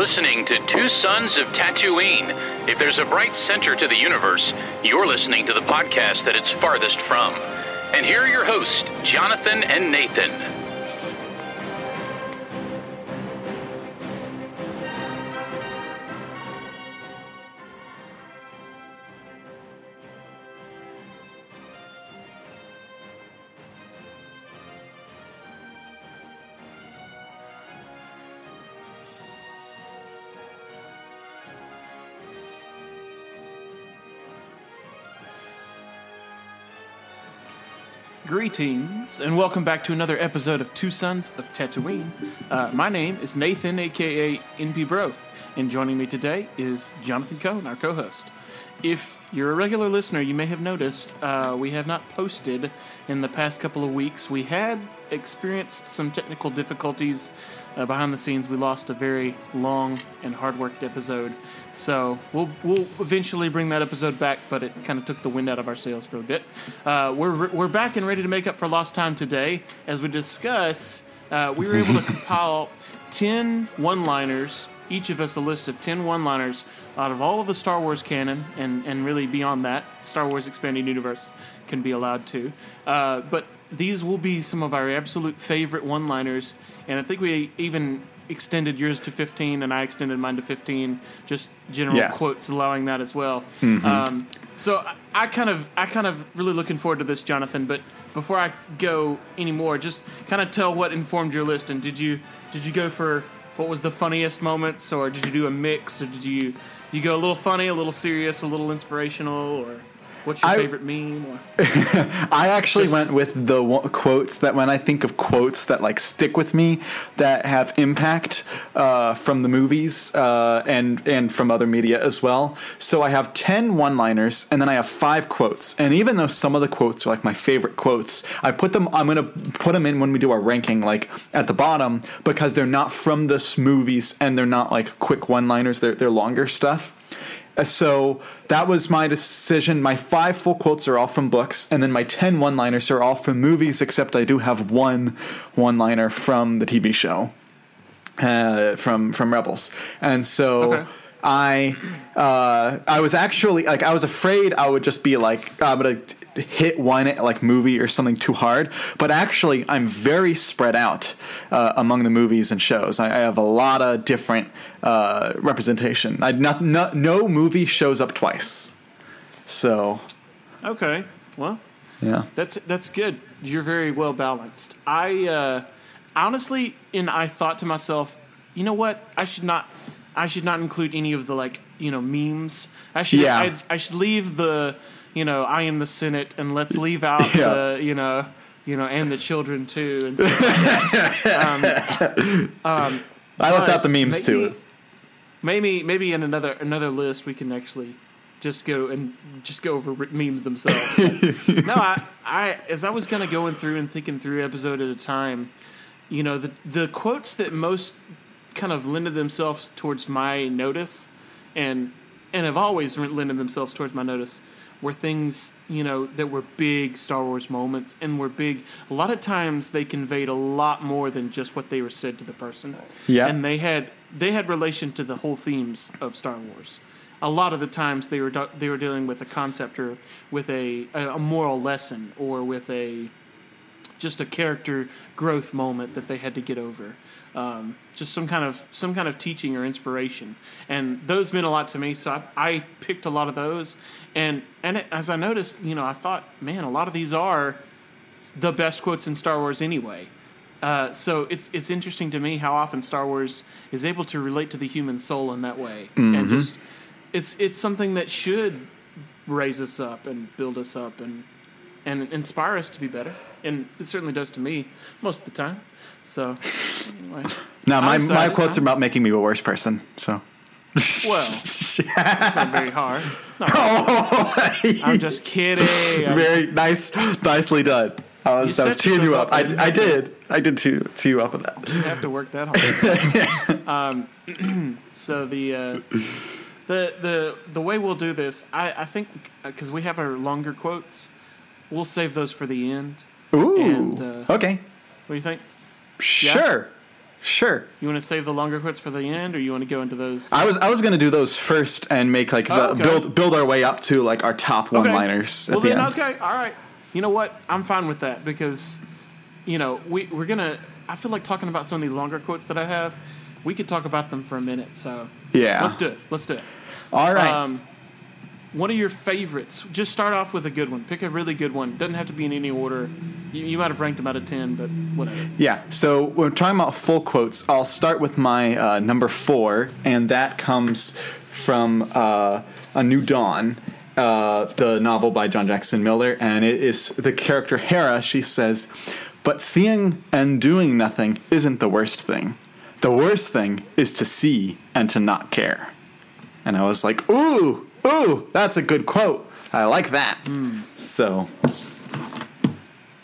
Listening to Two Sons of Tatooine. If there's a bright center to the universe, you're listening to the podcast that it's farthest from. And here are your hosts, Jonathan and Nathan. Greetings, and welcome back to another episode of Two Sons of Tatooine. Uh, my name is Nathan, aka NP Bro, and joining me today is Jonathan Cohn, our co host. If you're a regular listener, you may have noticed uh, we have not posted in the past couple of weeks. We had experienced some technical difficulties uh, behind the scenes. We lost a very long and hard worked episode. So we'll we'll eventually bring that episode back, but it kind of took the wind out of our sails for a bit. Uh, we're we're back and ready to make up for lost time today, as we discuss. Uh, we were able to compile ten one-liners, each of us a list of ten one-liners out of all of the Star Wars canon, and and really beyond that, Star Wars expanded universe can be allowed to. Uh, but these will be some of our absolute favorite one-liners, and I think we even extended yours to 15 and I extended mine to 15 just general Yeah. quotes allowing that as well. Um, so I, I kind of I kind of really looking forward to this Jonathan but before I go anymore just kind of tell what informed your list and did you did you go for what was the funniest moments or did you do a mix or did you you go a little funny a little serious a little inspirational or what's your I- favorite meme I actually Just- went with the quotes that when I think of quotes that like stick with me, that have impact uh, from the movies uh, and and from other media as well. So I have 10 one-liners and then I have five quotes. And even though some of the quotes are like my favorite quotes, I put them. I'm gonna put them in when we do our ranking, like at the bottom, because they're not from this movies and they're not like quick one-liners. They're they're longer stuff. Uh, So that was my decision. My five full quotes are all from books, and then my ten one liners are all from movies, except I do have one one liner from the TV show, uh, from, from Rebels. And so. Okay. I uh, I was actually like I was afraid I would just be like I'm gonna hit one like movie or something too hard, but actually I'm very spread out uh, among the movies and shows. I, I have a lot of different uh, representation. I not, not no movie shows up twice, so okay well yeah. That's that's good. You're very well balanced. I uh, honestly, and I thought to myself, you know what? I should not. I should not include any of the like you know memes. I should. Yeah. I, I should leave the you know I am the Senate and let's leave out Yeah. the you know you know and the children too. And like um, um, I left out the memes maybe, too. Maybe maybe in another another list we can actually just go and just go over memes themselves. no, I, I as I was kind of going through and thinking through episode at a time, you know, the the quotes that most kind of lended themselves towards my notice, and and have always lended themselves towards my notice, were things you know that were big Star Wars moments and were big. A lot of times they conveyed a lot more than just what they were said to the person. Yeah. and they had they had relation to the whole themes of Star Wars. A lot of the times they were they were dealing with a concept or with a a, a moral lesson or with a just a character growth moment that they had to get over. Um, just some kind of some kind of teaching or inspiration, and those meant a lot to me. So I, I picked a lot of those, and and it, as I noticed, you know, I thought, man, a lot of these are the best quotes in Star Wars anyway. Uh, so it's it's interesting to me how often Star Wars is able to relate to the human soul in that way, and just it's it's something that should raise us up and build us up and and inspire us to be better, and it certainly does to me most of the time. So anyway, No, my my quotes are I'm- about making me a worse person. So well, it's not very hard. Not hard. I'm just kidding. Very nice, nicely done. I was, You I was teeing you yourself up. I, I did. I did tee, tee you up with that. You have to work that hard. um, so the uh, the the the way we'll do this, I, I think, because we have our longer quotes, we'll save those for the end. Ooh. And, uh, okay. What do you think? Sure. Okay. Sure. You want to save the longer quotes for the end, or you want to go into those? I was I was gonna do those first and make like the Oh, okay. build build our way up to like our top one liners at Well, the then, end. okay, all right. You know what? I'm fine with that because, you know, we we're gonna. I feel like talking about some of these longer quotes that I have. We could talk about them for a minute. So Yeah. let's do it. Let's do it. All right. Um, one of your favorites. Just start off with a good one. Pick a really good one. Doesn't have to be in any order. You, you might have ranked them out of ten, but whatever. Yeah, so we're talking about full quotes. I'll start with my uh, number four, and that comes from uh, A New Dawn, uh, the novel by John Jackson Miller, and it is the character Hera. She says, But seeing and doing nothing isn't the worst thing. The worst thing is to see and to not care. And I was like, Ooh, ooh, that's a good quote. I like that. So,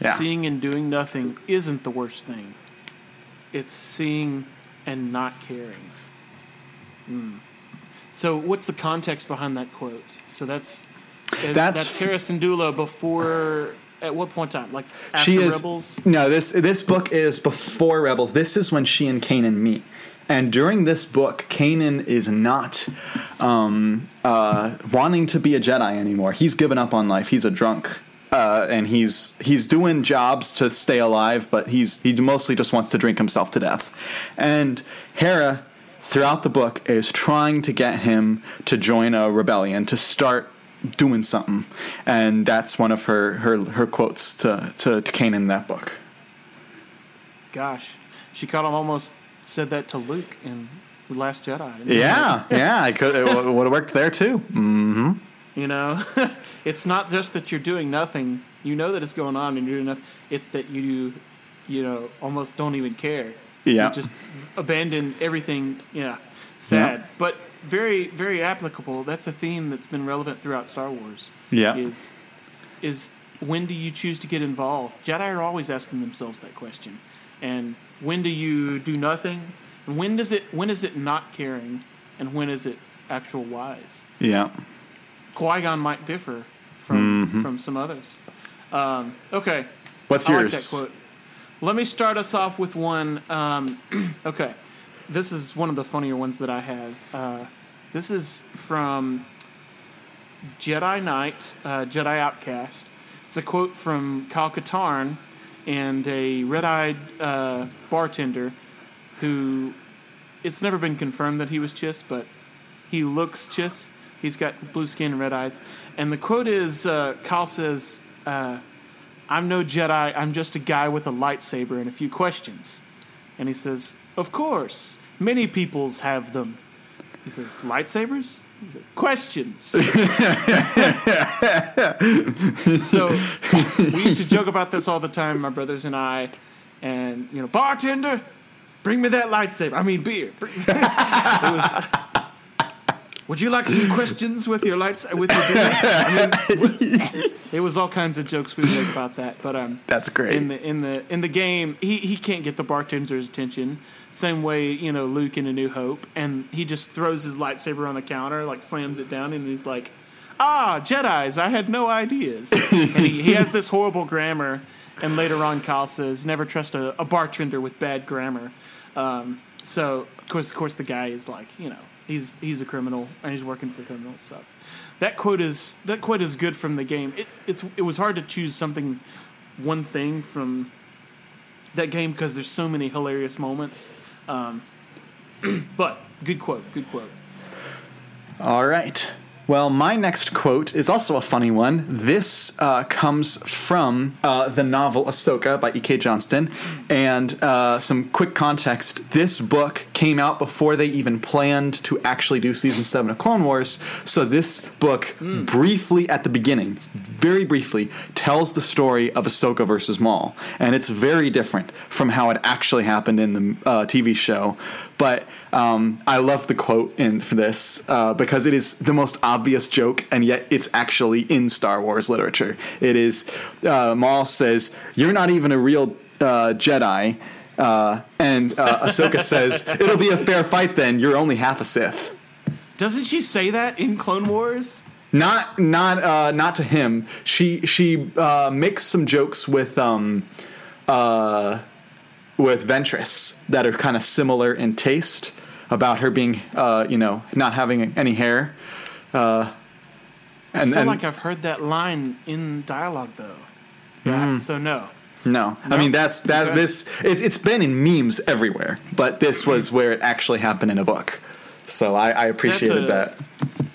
yeah. Seeing and doing nothing isn't the worst thing. It's seeing and not caring. Hmm. So, what's the context behind that quote? So that's That's- that's Hera Syndulla before. At what point in time? Like after she is Rebels? no this this book is before rebels this is when she and kanan meet and during this book kanan is not um, uh, wanting to be a jedi anymore. He's given up on life. He's a drunk uh, and he's he's doing jobs to stay alive but he's he mostly just wants to drink himself to death. And hera throughout the book is trying to get him to join a rebellion to start doing something. And that's one of her her, her quotes to, to, to Kanan in that book. Gosh, she caught him almost said that to Luke in the Last Jedi. yeah yeah I could it would have worked there too mm-hmm. You know, it's not just that you're doing nothing. You know that it's going on and you're doing nothing. It's that you, you know, almost don't even care. Yeah. You just abandon everything. Yeah. Sad, Yeah. but very, very applicable. That's a theme that's been relevant throughout Star Wars. Yeah. Is, is when do you choose to get involved? Jedi are always asking themselves that question. And when do you do nothing? And when does it? When is it not caring? And when is it actual wise? yeah Qui Gon might differ from Mm-hmm. from some others. Um, okay, what's I like yours quote. Let me start us off with one. Um, okay, this is one of the funnier ones that I have. Uh, this is from Jedi Knight, uh, Jedi Outcast. It's a quote from Kyle Katarn and a red-eyed uh, bartender who it's never been confirmed that he was Chiss, but he looks Chiss. He's got blue skin and red eyes. And the quote is uh, Kyle says, uh, I'm no Jedi, I'm just a guy with a lightsaber and a few questions. And he says, Of course, many peoples have them. He says, Lightsabers? Questions. so we used to joke about this all the time, my brothers and I. And, you know, bartender, bring me that lightsaber. I mean, beer. It was, would you like some questions with your lights with your beer? I mean, it was all kinds of jokes we make about that. But um, that's great in the in the in the game, he, he can't get the bartender's attention. Same way, you know, Luke in A New Hope, and he just throws his lightsaber on the counter, like slams it down, and he's like, "Ah, Jedi's! I had no ideas." and he, he has this horrible grammar, and later on, Kyle says, "Never trust a, a bartender with bad grammar." Um, so, of course, of course, the guy is like, you know, he's he's a criminal and he's working for criminals. So, that quote is that quote is good from the game. It it's it was hard to choose something, one thing from that game because there's so many hilarious moments. Um, but good quote, good quote. All right. Well, my next quote is also a funny one. This uh, comes from uh, the novel Ahsoka by E.K. Johnston. And uh, some quick context this book came out before they even planned to actually do season 7 of Clone Wars. So, this book, briefly at the beginning, very briefly, tells the story of Ahsoka versus Maul. And it's very different from how it actually happened in the uh, TV show. But um, I love the quote in for this uh, because it is the most obvious joke, and yet it's actually in Star Wars literature. It is uh, Maul says, "You're not even a real uh, Jedi," uh, and uh, Ahsoka says, "It'll be a fair fight then. You're only half a Sith." Doesn't she say that in Clone Wars? Not not uh, not to him. She she uh, makes some jokes with um uh with Ventress that are kind of similar in taste about her being, uh, you know, not having any hair. Uh, I feel and like I've heard that line in dialogue though. Yeah. So no. no, I mean that's that. Okay. This it's it's been in memes everywhere, but this was where it actually happened in a book. So I, I appreciated a- that.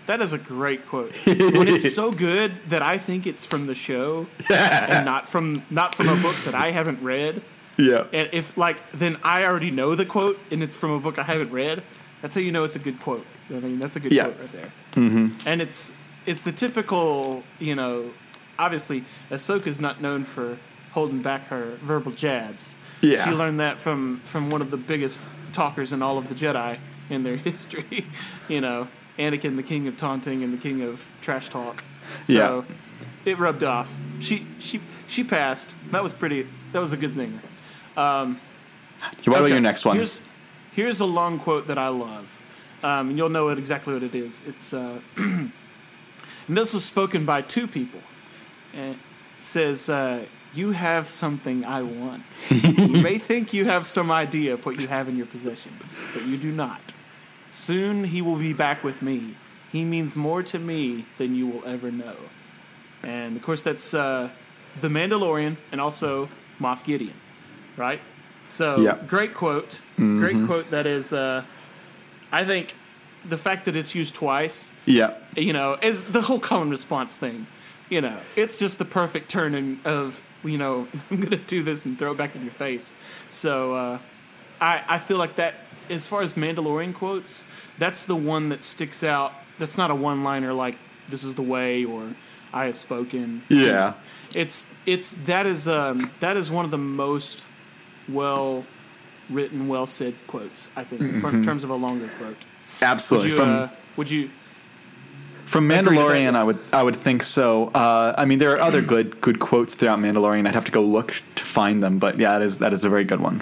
That is a great quote. when it's so good that I think it's from the show and not from not from a book that I haven't read. Yeah. And if like then I already know the quote and it's from a book I haven't read, that's how you know it's a good quote. I mean, that's a good Yeah. quote right there. Mm-hmm. And it's it's the typical, you know, obviously Ahsoka's not known for holding back her verbal jabs. Yeah. She learned that from from one of the biggest talkers in all of the Jedi in their history. you know, Anakin, the king of taunting and the king of trash talk. So Yeah. it rubbed off. She she she passed. That was pretty. That was a good zinger. What about Okay, your next one? Here's, here's a long quote that I love. Um, and you'll know it exactly what it is. It's uh, and this was spoken by two people. And it says, uh, "You have something I want. you may think you have some idea of what you have in your possession, but you do not. Soon he will be back with me. He means more to me than you will ever know." And of course, that's uh, the Mandalorian and also Moff Gideon, right? So Yeah. great quote, great quote. That is, uh, I think, the fact that it's used twice, yeah. you know, is the whole call and response thing. You know, it's just the perfect turn of, you know, I'm gonna do this and throw it back in your face. So uh, I I feel like that as far as Mandalorian quotes, that's the one that sticks out. That's not a one liner like "This is the way" or "I have spoken." Yeah. it's it's that is um that is one of the most well written, well said quotes. I think, for, in terms of a longer quote. Would Absolutely. you? From uh, would you? From agree with that. Mandalorian, I would I would think so. Uh, I mean, there are other good good quotes throughout Mandalorian. I'd have to go look to find them, but yeah, that is that is a very good one.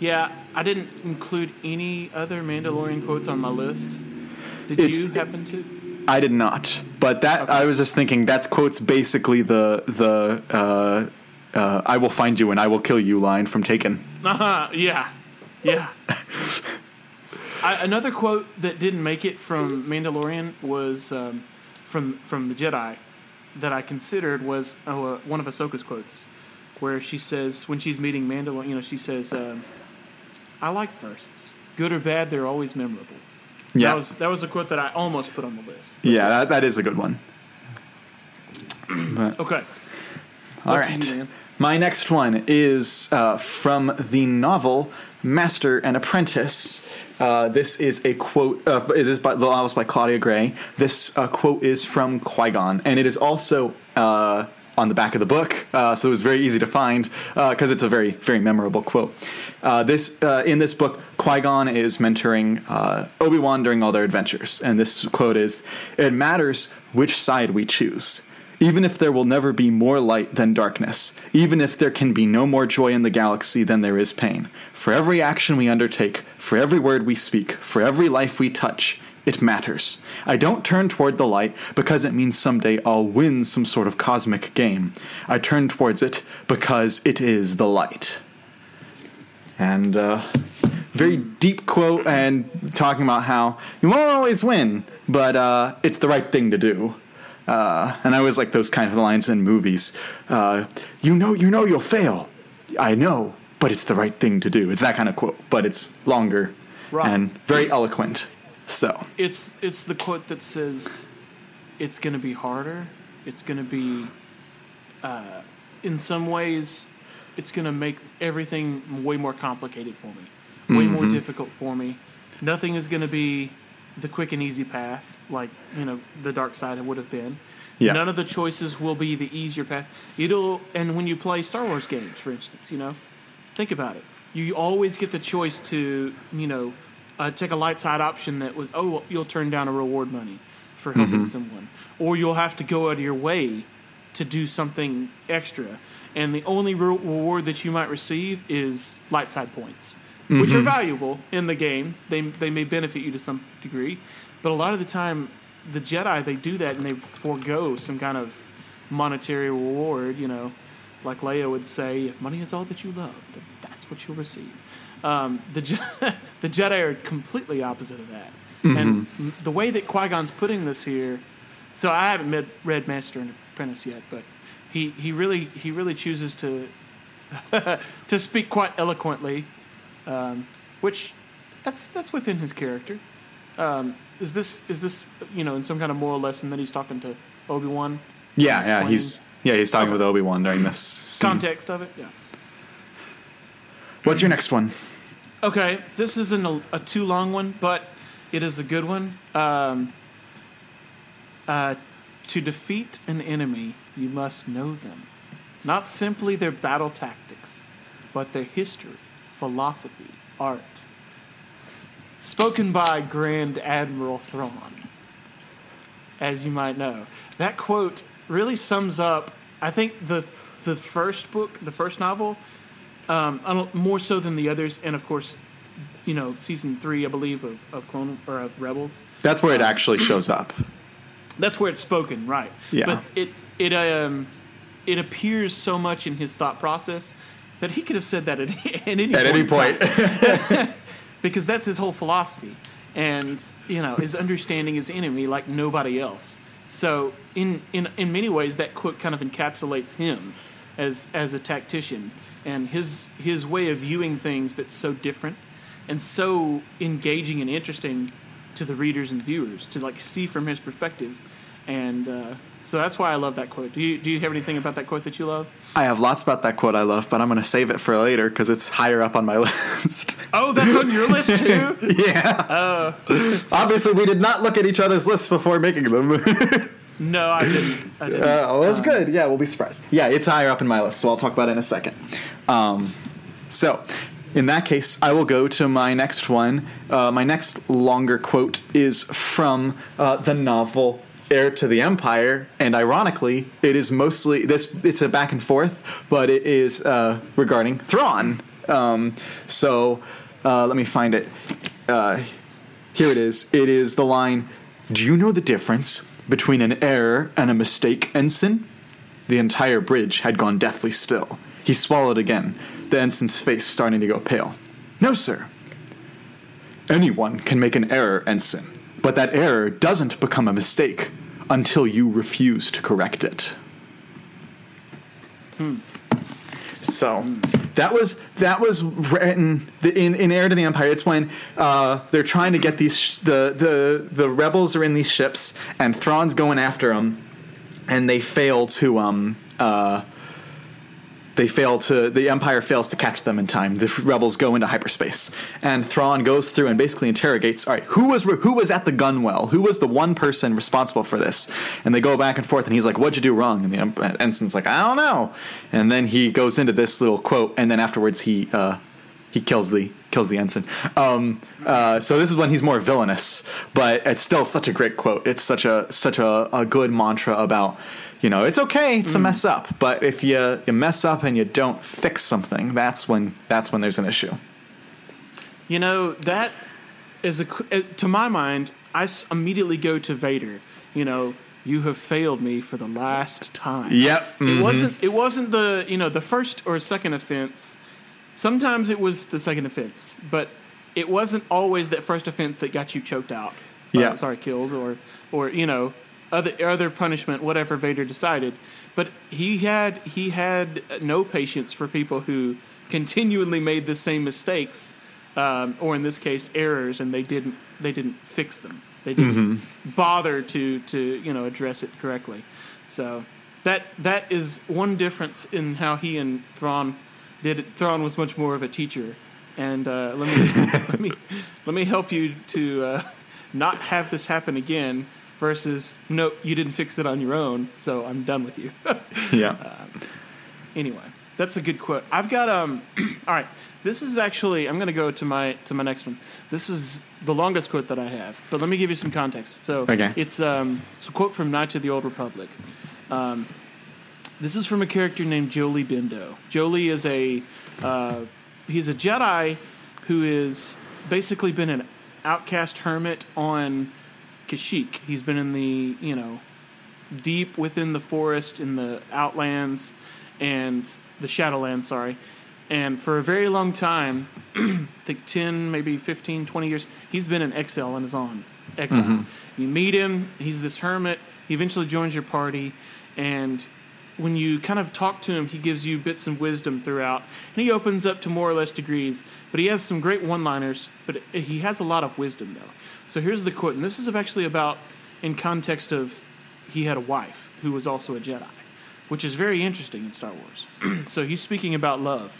Yeah, I didn't include any other Mandalorian quotes on my list. Did It's- you happen to? I did not, but that I was just thinking that quotes basically the the uh, uh, "I will find you and I will kill you" line from Taken. Uh-huh, yeah, yeah. I, another quote that didn't make it from Mandalorian was um, from from the Jedi that I considered was uh, one of Ahsoka's quotes, where she says when she's meeting Mandalorian, you know, she says, um, "I like firsts, good or bad, they're always memorable." Yeah, That was that was a quote that I almost put on the list. yeah, that, that is a good one. Okay, All to you. My next one is uh, from the novel Master and Apprentice. Uh, this is a quote. Uh, it is by the novel by Claudia Gray. This uh, quote is from Qui Gon, and it is also uh, on the back of the book. Uh, so it was very easy to find because it's a very very memorable quote. Uh, this uh, in this book, Qui Gon is mentoring uh, Obi Wan during all their adventures, and this quote is: "It matters which side we choose." Even if there will never be more light than darkness, even if there can be no more joy in the galaxy than there is pain, for every action we undertake, for every word we speak, for every life we touch, it matters. I don't turn toward the light because it means someday I'll win some sort of cosmic game. I turn towards it because it is the light. And, uh, very deep quote and talking about how you won't always win, but uh, it's the right thing to do. Uh, and I always like those kind of lines in movies. Uh, you know, you know, you'll fail. I know, but it's the right thing to do. It's that kind of quote, but it's longer Right. and very eloquent. So it's it's the quote that says, "It's going to be harder. It's going to be, uh, in some ways, it's going to make everything way more complicated for me, way more difficult for me. Nothing is going to be the quick and easy path like you know the dark side would have been. Yeah. None of the choices will be the easier path. It'll and when you play Star Wars games, for instance, you know, think about it. You always get the choice to, you know, uh, take a light side option that was, oh, well, you'll turn down a reward money for helping someone, or you'll have to go out of your way to do something extra, and the only re- reward that you might receive is light side points, which are valuable in the game. They they may benefit you to some degree, but a lot of the time, the Jedi they do that and they forego some kind of monetary reward, you know, like Leia would say, if money is all that you love, then that's what you'll receive. Um, the Je- the Jedi are completely opposite of that, and the way that Qui Gon's putting this here. So I haven't med- read Master and Apprentice yet, but he, he really he really chooses to to speak quite eloquently, um, which that's that's within his character. Um, is this is this you know in some kind of moral lesson that he's talking to Obi Wan? Yeah, yeah, he's yeah he's talking Okay. with Obi Wan during this scene. context of it. Yeah. What's your next one? Okay, this isn't a, a too long one, but it is a good one. Um, uh, to defeat an enemy, you must know them, not simply their battle tactics, but their history, philosophy, art. Spoken by Grand Admiral Thrawn. As you might know, that quote really sums up. I think the the first book, the first novel, um, more so than the others, and of course, you know, season three, I believe, of of Clone or of Rebels. That's where it actually shows up. That's where it's spoken, right? Yeah. But it it um it appears so much in his thought process that he could have said that at, at any At point any point. because that's his whole philosophy, and you know, is understanding his enemy like nobody else. So in in in many ways, that quote kind of encapsulates him as as a tactician and his his way of viewing things that's so different and so engaging and interesting to the readers and viewers to like see from his perspective, and uh, so that's why I love that quote. Do you do you have anything about that quote that you love? I have lots about that quote I love, but I'm going to save it for later because it's higher up on my list. Oh, that's on your list too. yeah. Obviously, we did not look at each other's lists before making them. No, I didn't. I didn't. Uh, well, that's good. Yeah, we'll be surprised. Yeah, it's higher up in my list, so I'll talk about it in a second. Um, so, in that case, I will go to my next one. Uh, my next longer quote is from uh, the novel Heir to the Empire, and ironically, it is mostly this. It's a back and forth, but it is uh, regarding Thrawn. Um, so, uh, let me find it. Uh, here it is. It is the line Do you know the difference between an error and a mistake, ensign? The entire bridge had gone deathly still. He swallowed again, the ensign's face starting to go pale. No, sir. Anyone can make an error, ensign, but that error doesn't become a mistake until you refuse to correct it. So that was that was written in in Heir to the Empire. It's when uh, they're trying to get these sh- the the the rebels are in these ships and Thrawn's going after them, and they fail to um uh they fail to the Empire fails to catch them in time. The rebels go into hyperspace, and Thrawn goes through and basically interrogates. All right, who was who was at the gun well? Who was the one person responsible for this? And they go back and forth, and he's like, "What'd you do wrong?" And the ensign's like, "I don't know." And then he goes into this little quote, and then afterwards he uh, he kills the kills the ensign. Um, uh, so this is when he's more villainous, but it's still such a great quote. It's such a such a, a good mantra about you know it's okay to mess up, but if you you mess up and you don't fix something, that's when that's when there's an issue. You know that is a uh, to my mind. I immediately go to Vader. You know, you have failed me for the last time. Yep, It wasn't. It wasn't the you know the first or second offense. Sometimes it was the second offense, but it wasn't always that first offense that got you choked out. Yeah. sorry, killed or or you know other other punishment, whatever Vader decided. But he had he had no patience for people who continually made the same mistakes, um, or in this case, errors, and they didn't they didn't fix them. They didn't bother to to you know address it correctly. So that that is one difference in how he and Thrawn did it. Thrawn was much more of a teacher, and uh, let me let me let me help you to uh, not have this happen again. Versus, no, you didn't fix it on your own, so I'm done with you. Yeah. anyway, that's a good quote. I've got um. all right, this is actually I'm going to go to my to my next one. This is the longest quote that I have, but let me give you some context. So Okay. it's um it's a quote from Knights of the Old Republic. Um, this is from a character named Jolee Bindo. Jolee is a uh, he's a Jedi who is basically been an outcast hermit on Kashyyyk. He's been in the you know deep within the forest in the outlands and the Shadowlands, sorry. And for a very long time, I think 10, maybe 15, 20 years, he's been in exile and is on exile. Mm-hmm. You meet him, he's this hermit. He eventually joins your party, and when you kind of talk to him, he gives you bits of wisdom throughout. And he opens up to more or less degrees, but he has some great one liners, but he has a lot of wisdom, though. So here's the quote, and this is actually about in context of he had a wife who was also a Jedi, which is very interesting in Star Wars. so he's speaking about love.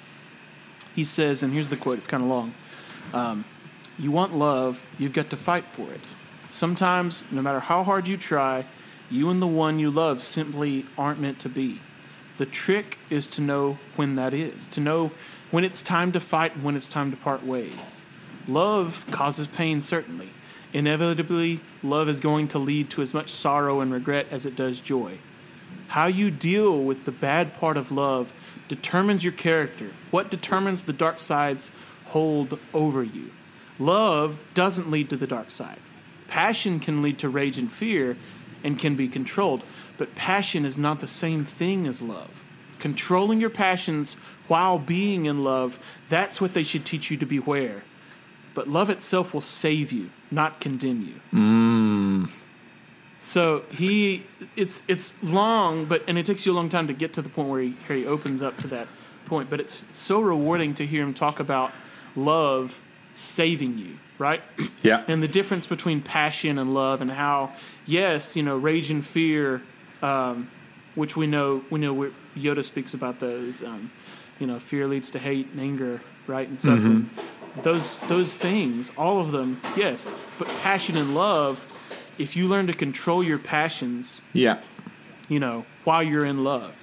He says, and here's the quote, it's kind of long. Um, you want love, you've got to fight for it. Sometimes, no matter how hard you try, you and the one you love simply aren't meant to be. The trick is to know when that is, to know when it's time to fight and when it's time to part ways. Love causes pain, certainly. Inevitably, love is going to lead to as much sorrow and regret as it does joy. How you deal with the bad part of love determines your character, what determines the dark side's hold over you. Love doesn't lead to the dark side. Passion can lead to rage and fear and can be controlled, but passion is not the same thing as love. Controlling your passions while being in love, that's what they should teach you to beware. But love itself will save you, not condemn you. Mm. So he, it's it's long, but and it takes you a long time to get to the point where he, where he opens up to that point. But it's so rewarding to hear him talk about love saving you, right? Yeah. and the difference between passion and love, and how yes, you know, rage and fear, um, which we know we know where Yoda speaks about those. Um, you know, fear leads to hate and anger, right, and suffering. Those those things, all of them, yes. But passion and love, if you learn to control your passions, Yeah. you know, while you're in love,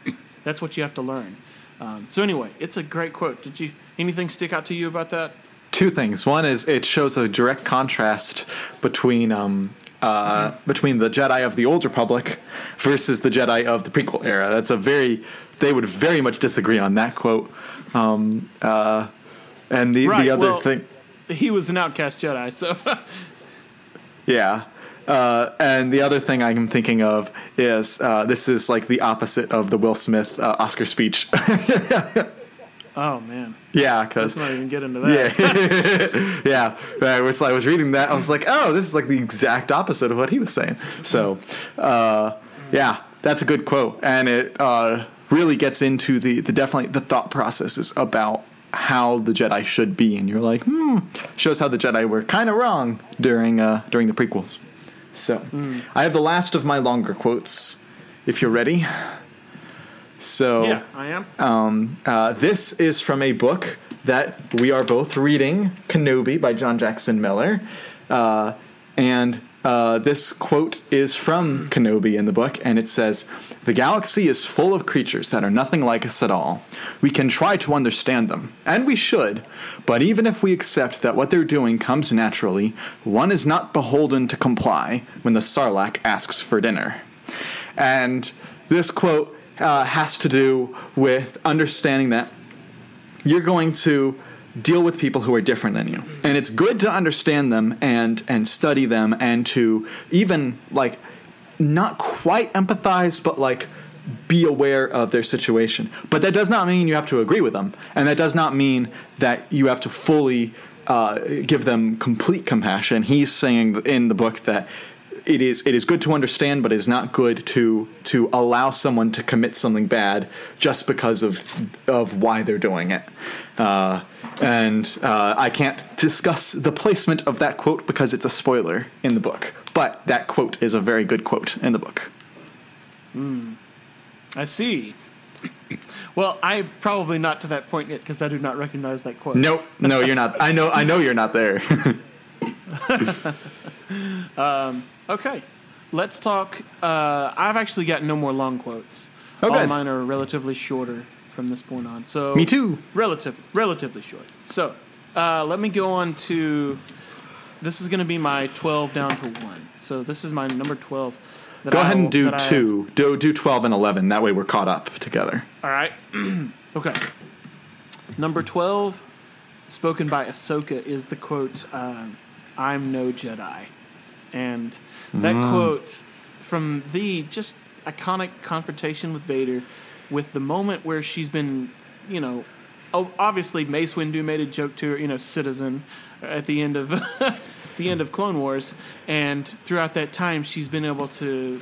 that's what you have to learn. Um, so anyway, it's a great quote. Did you anything stick out to you about that? Two things. One is it shows a direct contrast between um, uh, between the Jedi of the Old Republic versus the Jedi of the prequel era. That's a very they would very much disagree on that quote. Um, uh, and the Right, the other well- thing, He was an outcast Jedi, so yeah. Uh, and the other thing I'm thinking of is uh, this is like the opposite of the Will Smith uh, Oscar speech. oh man, yeah, because let's not even get into that. yeah, I was I was reading that. I was like, oh, this is like the exact opposite of what he was saying. So, uh, yeah, that's a good quote, and it uh, really gets into the the definitely the thought processes about how the Jedi should be, and you're like, hmm, shows how the Jedi were kind of wrong during uh, during the prequels. So, I have the last of my longer quotes. If you're ready. So Yeah, I am. Um, uh, this is from a book that we are both reading, Kenobi by John Jackson Miller. Uh, and uh, this quote is from Kenobi in the book, and it says The galaxy is full of creatures that are nothing like us at all. We can try to understand them, and we should, but even if we accept that what they're doing comes naturally, one is not beholden to comply when the Sarlacc asks for dinner. And this quote uh, has to do with understanding that you're going to deal with people who are different than you. And it's good to understand them and and study them and to even like not quite empathize but like be aware of their situation. But that does not mean you have to agree with them. And that does not mean that you have to fully uh, give them complete compassion. He's saying in the book that it is it is good to understand, but it is not good to to allow someone to commit something bad just because of of why they're doing it. Uh, and uh, I can't discuss the placement of that quote because it's a spoiler in the book. But that quote is a very good quote in the book. I see. Well, I probably not to that point yet because I do not recognize that quote. Nope, no, you're not. I know, I know you're not there. Okay, let's talk. Uh, I've actually got no more long quotes. Oh, All good. mine are relatively shorter from this point on. So Me too. Relative, relatively short. So uh, let me go on to. This is going to be my twelve down to one. So this is my number twelve. Go I ahead will- and do that I- two. Do do twelve and eleven. That way we're caught up together. All right. okay. Number 12, spoken by Ahsoka, is the quote, um, I'm no Jedi. And that quote from the just iconic confrontation with Vader with the moment where she's been, you know, oh, obviously Mace Windu made a joke to her, you know, citizen at the end of the end of Clone Wars, and throughout that time she's been able to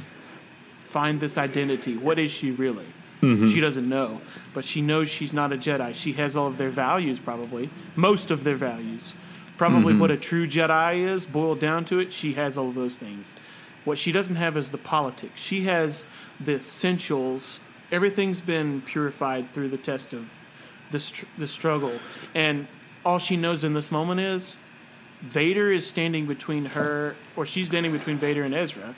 find this identity. What is she really? Mm-hmm. She doesn't know, but she knows she's not a Jedi. She has all of their values, probably most of their values. Probably mm-hmm. what a true Jedi is, boiled down to it. She has all of those things. What she doesn't have is the politics. She has the essentials. Everything's been purified through the test of the str- the struggle, and all she knows in this moment is Vader is standing between her, or she's standing between Vader and Ezra,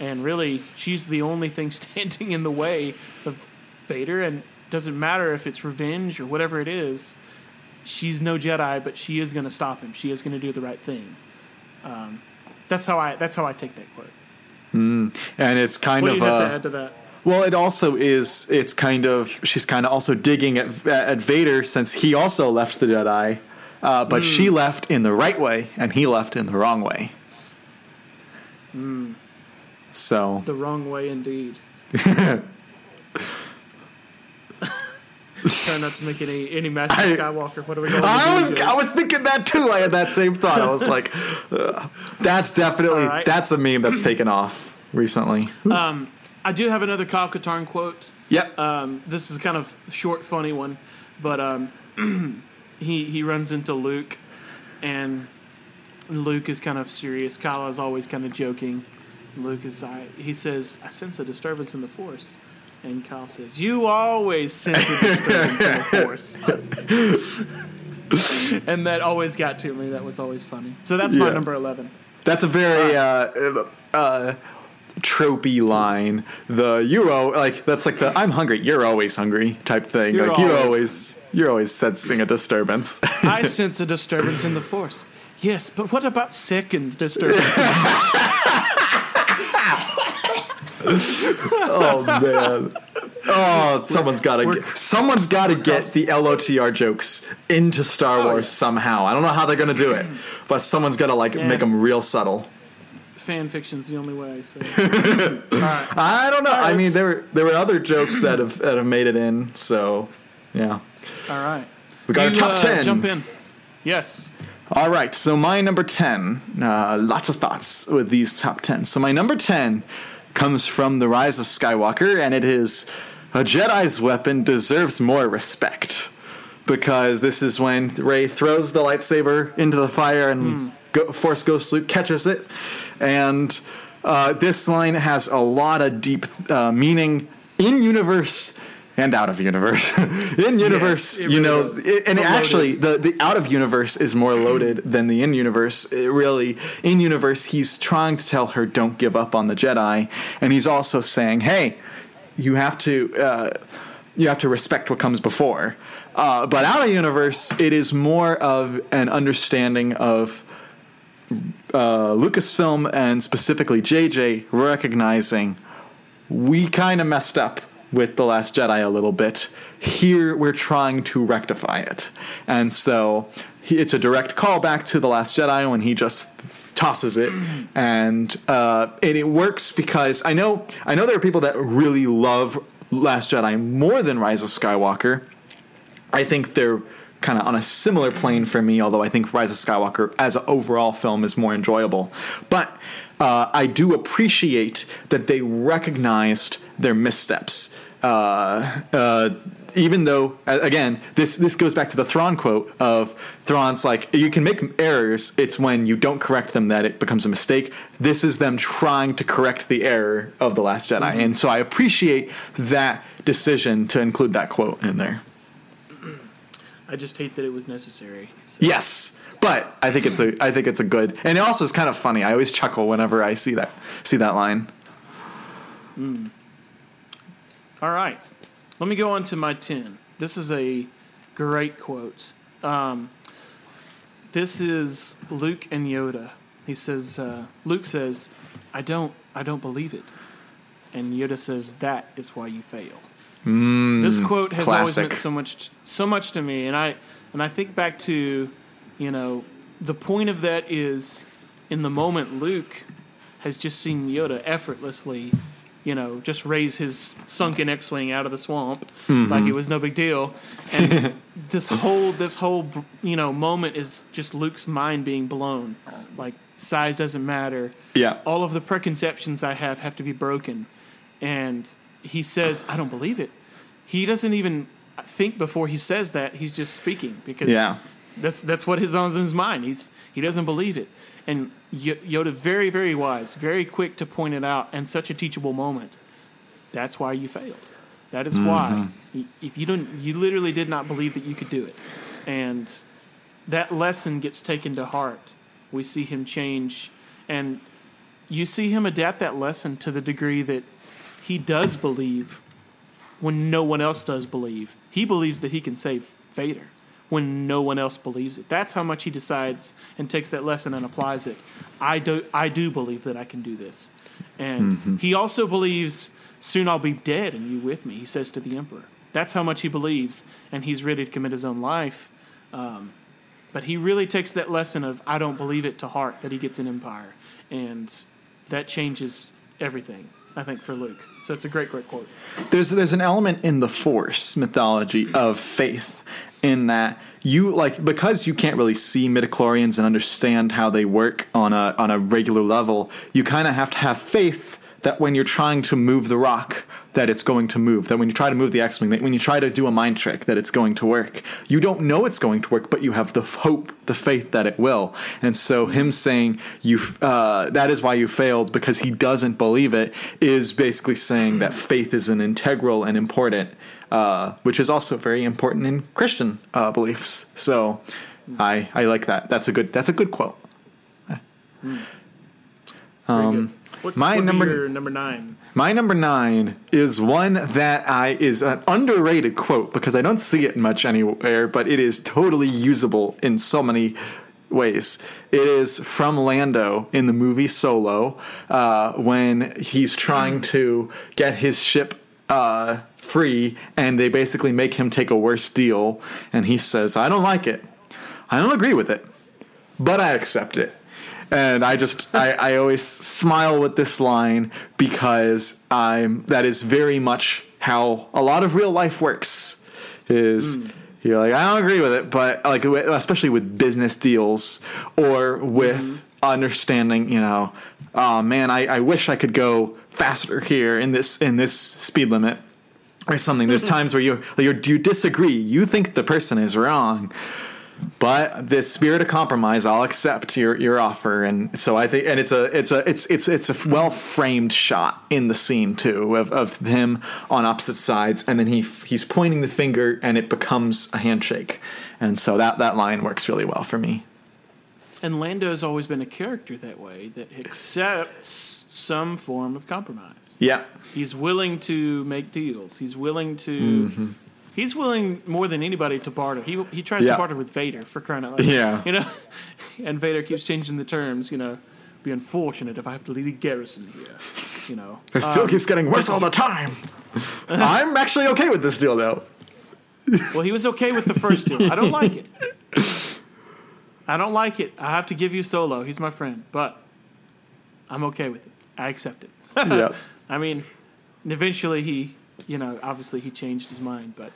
and really she's the only thing standing in the way of Vader. And doesn't matter if it's revenge or whatever it is, she's no Jedi, but she is going to stop him. She is going to do the right thing. Um, that's how I that's how I take that quote. and it's kind What do of you have uh, to add to that? Well, it also is. It's kind of she's kind of also digging at at Vader since he also left the Jedi, uh, but she hmm. left in the right way and he left in the wrong way. Hmm. So The wrong way, indeed. Try not to make any any Master I- Skywalker. What are we going I was do? I was thinking that too. I had that same thought. I was like, that's definitely right. that's a meme that's taken off recently. Um, I do have another Kyle Katarn quote. Yep. Um, this is kind of short, funny one, but um, he he runs into Luke, and Luke is kind of serious. Kyle is always kind of joking. Luke is I, he says, "I sense a disturbance in the Force," and Kyle says, "You always sense a disturbance in the Force." and that always got to me. That was always funny. So that's my number eleven. That's a very uh, uh, tropey line. The you al- like that's like the I'm hungry. You're always hungry type thing. You're like always- always you're always sensing a disturbance. I sense a disturbance in the Force. Yes, but what about second disturbance? oh man. Oh, someone's got to someone's got to get the LOTR jokes into Star oh, Wars Oh, somehow. I don't know how they're going to do it, but someone's got to like Yeah. make them real subtle. Fan fiction's the only way. So. I don't know. I mean, there were there were other jokes that have that have made it in. So, yeah. All right. We got a You, top uh, 10. Jump in. Yes. All right, so my number 10, uh, lots of thoughts with these top 10. So my number 10 comes from The Rise of Skywalker, and it is A Jedi's weapon deserves more respect. Because this is when Rey throws the lightsaber into the fire and go, Force Ghost Luke catches it. And uh, this line has a lot of deep uh, meaning in universe and out of universe. in universe, it you know, really it- and actually, the the out of universe is more loaded than the in universe. It really, in universe, he's trying to tell her, "Don't give up on the Jedi," and he's also saying, "Hey, you have to uh, you have to respect what comes before." Uh, but out of universe, it is more of an understanding of uh, Lucasfilm and specifically JJ recognizing we kind of messed up with The Last Jedi a little bit. Here we're trying to rectify it. And so it's a direct callback to The Last Jedi when he just tosses it and uh, and it works because I know I know there are people that really love Last Jedi more than Rise of Skywalker. I think they're kind of on a similar plane for me, although I think Rise of Skywalker as an overall film is more enjoyable. But uh, I do appreciate that they recognized their missteps. Uh, uh, even though, again, this this goes back to the Thrawn quote of Thrawn's like, you can make errors. It's when you don't correct them that it becomes a mistake. This is them trying to correct the error of the Last Jedi, and so I appreciate that decision to include that quote in there. I just hate that it was necessary. So. Yes, but I think it's a I think it's a good, and it also is kind of funny. I always chuckle whenever I see that see that line. All right. Let me go on to my 10. This is a great quote. Um, this is Luke and Yoda. He says, uh, Luke says, I don't, I don't believe it. And Yoda says, that is why you fail. Mm, this quote has always meant so much, so much to me. And I, and I think back to, you know, the point of that is in the moment Luke has just seen Yoda effortlessly you know, just raise his sunken X-wing out of the swamp like mm-hmm. it was no big deal. And this whole this whole you know moment is just Luke's mind being blown. Like size doesn't matter. Yeah. All of the preconceptions I have have to be broken. And he says, "I don't believe it." He doesn't even think before he says that. He's just speaking because Yeah. that's that's what is in his mind. He's he doesn't believe it. And Y- Yoda, very very wise, very quick to point it out, and such a teachable moment. That's why you failed. That is why. Mm-hmm. If you don't, you literally did not believe that you could do it, and that lesson gets taken to heart. We see him change, and you see him adapt that lesson to the degree that he does believe when no one else does believe. He believes that he can save Vader when no one else believes it. That's how much he decides and takes that lesson and applies it. I do I do believe that I can do this. And he also believes soon I'll be dead and you with me, he says to the emperor. That's how much he believes and he's ready to commit his own life. Um, but he really takes that lesson of I don't believe it to heart that he gets an Empire. And that changes everything, I think, for Luke. So it's a great, great quote. there's there's an element in the force mythology of faith in that you like because you can't really see midi-chlorians and understand how they work on a on a regular level you kind of have to have faith that when you're trying to move the rock that it's going to move. That when you try to move the x-wing that when you try to do a mind trick that it's going to work. You don't know it's going to work but you have the hope the faith that it will. And so him saying you uh, that is why you failed because he doesn't believe it is basically saying that faith is an integral and important uh, which is also very important in christian uh, beliefs. So i i like that. That's a good that's a good quote. Very good. What, my what number- your number nine. My number nine is one that I is an underrated quote because I don't see it much anywhere, but it is totally usable in so many ways. It is from Lando in the movie Solo uh, when he's trying to get his ship uh, free, and they basically make him take a worse deal, and he says, "I don't like it. I don't agree with it, but I accept it." And I just I, I always smile with this line because I'm that is very much how a lot of real life works. Is hmm. you're like I don't agree with it, but like especially with business deals or with mm-hmm. understanding, you know, oh man, I, I wish I could go faster here in this in this speed limit or something. There's mm-hmm. times where you you you disagree. You think the person is wrong, but the spirit of compromise, I'll accept your your offer. And so I think, and it's a it's a it's it's it's a well framed shot in the scene too of of him on opposite sides, and then he he's pointing the finger, and it becomes a handshake. And so that that line works really well for me. And Lando has always been a character that way that accepts some form of compromise. Yeah. He's willing to make deals. He's willing to. Mm-hmm. He's willing more than anybody to barter. He he tries Yeah. to barter with Vader for crying out loud. Yeah. you know, and Vader keeps changing the terms. You know, be unfortunate if I have to lead a garrison here. You know, It still Um, keeps getting worse all the time. I'm actually okay with this deal though. Well, he was okay with the first deal. I don't like it. I don't like it. I have to give you Solo. He's my friend, but I'm okay with it. I accept it. yeah. I mean, eventually he, you know, obviously he changed his mind, but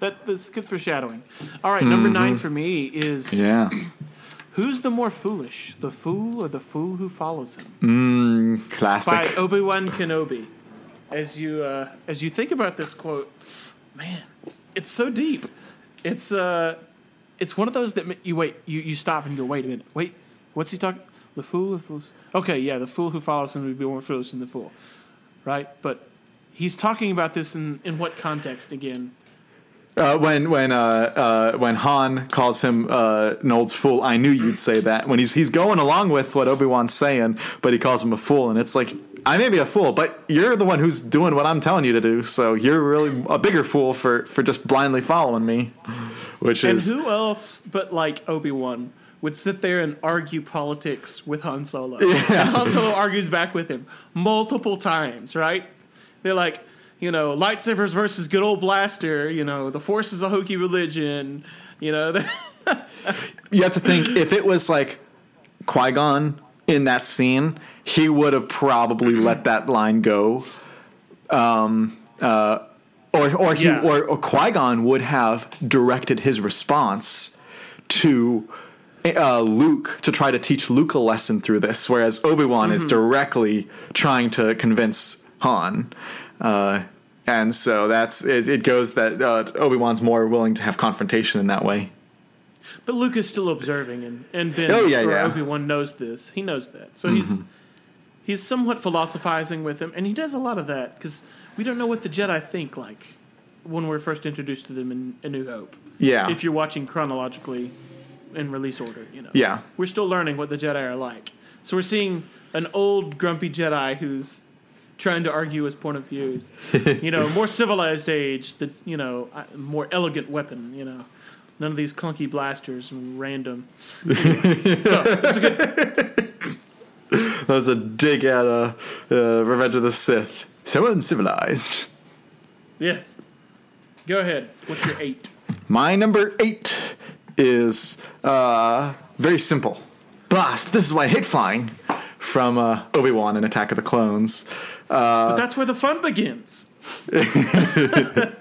that, that's good foreshadowing. All right, number nine for me is Yeah. who's the more foolish, the fool or the fool who follows him? By Classic. Obi Wan Kenobi. As you uh, as you think about this quote, man, it's so deep. It's uh, it's one of those that you wait, you, you stop and you go, wait a minute, wait, what's he talking? The fool who fools. Okay, yeah, the fool who follows him would be more foolish than the fool, right? But he's talking about this in in what context again? Uh, when when uh, uh, when Han calls him uh, an old fool, I knew you'd say that. When he's he's going along with what Obi Wan's saying, but he calls him a fool, and it's like I may be a fool, but you're the one who's doing what I'm telling you to do. So you're really a bigger fool for for just blindly following me, which And is who else but like Obi Wan would sit there and argue politics with Han Solo? And Han Solo argues back with him multiple times, right? They're like, you know, lightsabers versus good old blaster. You know, the Force is a hokey religion. You know, you have to think if it was like Qui Gon in that scene, he would have probably let that line go. Um, uh, or or he Yeah. or, or Qui Gon would have directed his response to uh, Luke to try to teach Luke a lesson through this, whereas Obi Wan is directly trying to convince Han. Uh, and so that's it, it goes that uh, Obi Wan's more willing to have confrontation in that way. But Luke is still observing, and and Ben Oh, yeah, or yeah. Obi Wan knows this. He knows that, so he's he's somewhat philosophizing with him, and he does a lot of that because we don't know what the Jedi think like when we're first introduced to them in A New Hope. Yeah. If you're watching chronologically in release order, you know. Yeah. We're still learning what the Jedi are like. So we're seeing an old grumpy Jedi who's trying to argue his point of views. you know, more civilized age, the you know, more elegant weapon. You know, none of these clunky blasters and random. so it's a good. That was a dig at uh, uh, Revenge of the Sith. So uncivilized. Yes. Go ahead. What's your eight? My number eight is uh, very simple. Blast. This is why I hate flying. From uh, Obi Wan in Attack of the Clones. Uh, but that's where the fun begins. I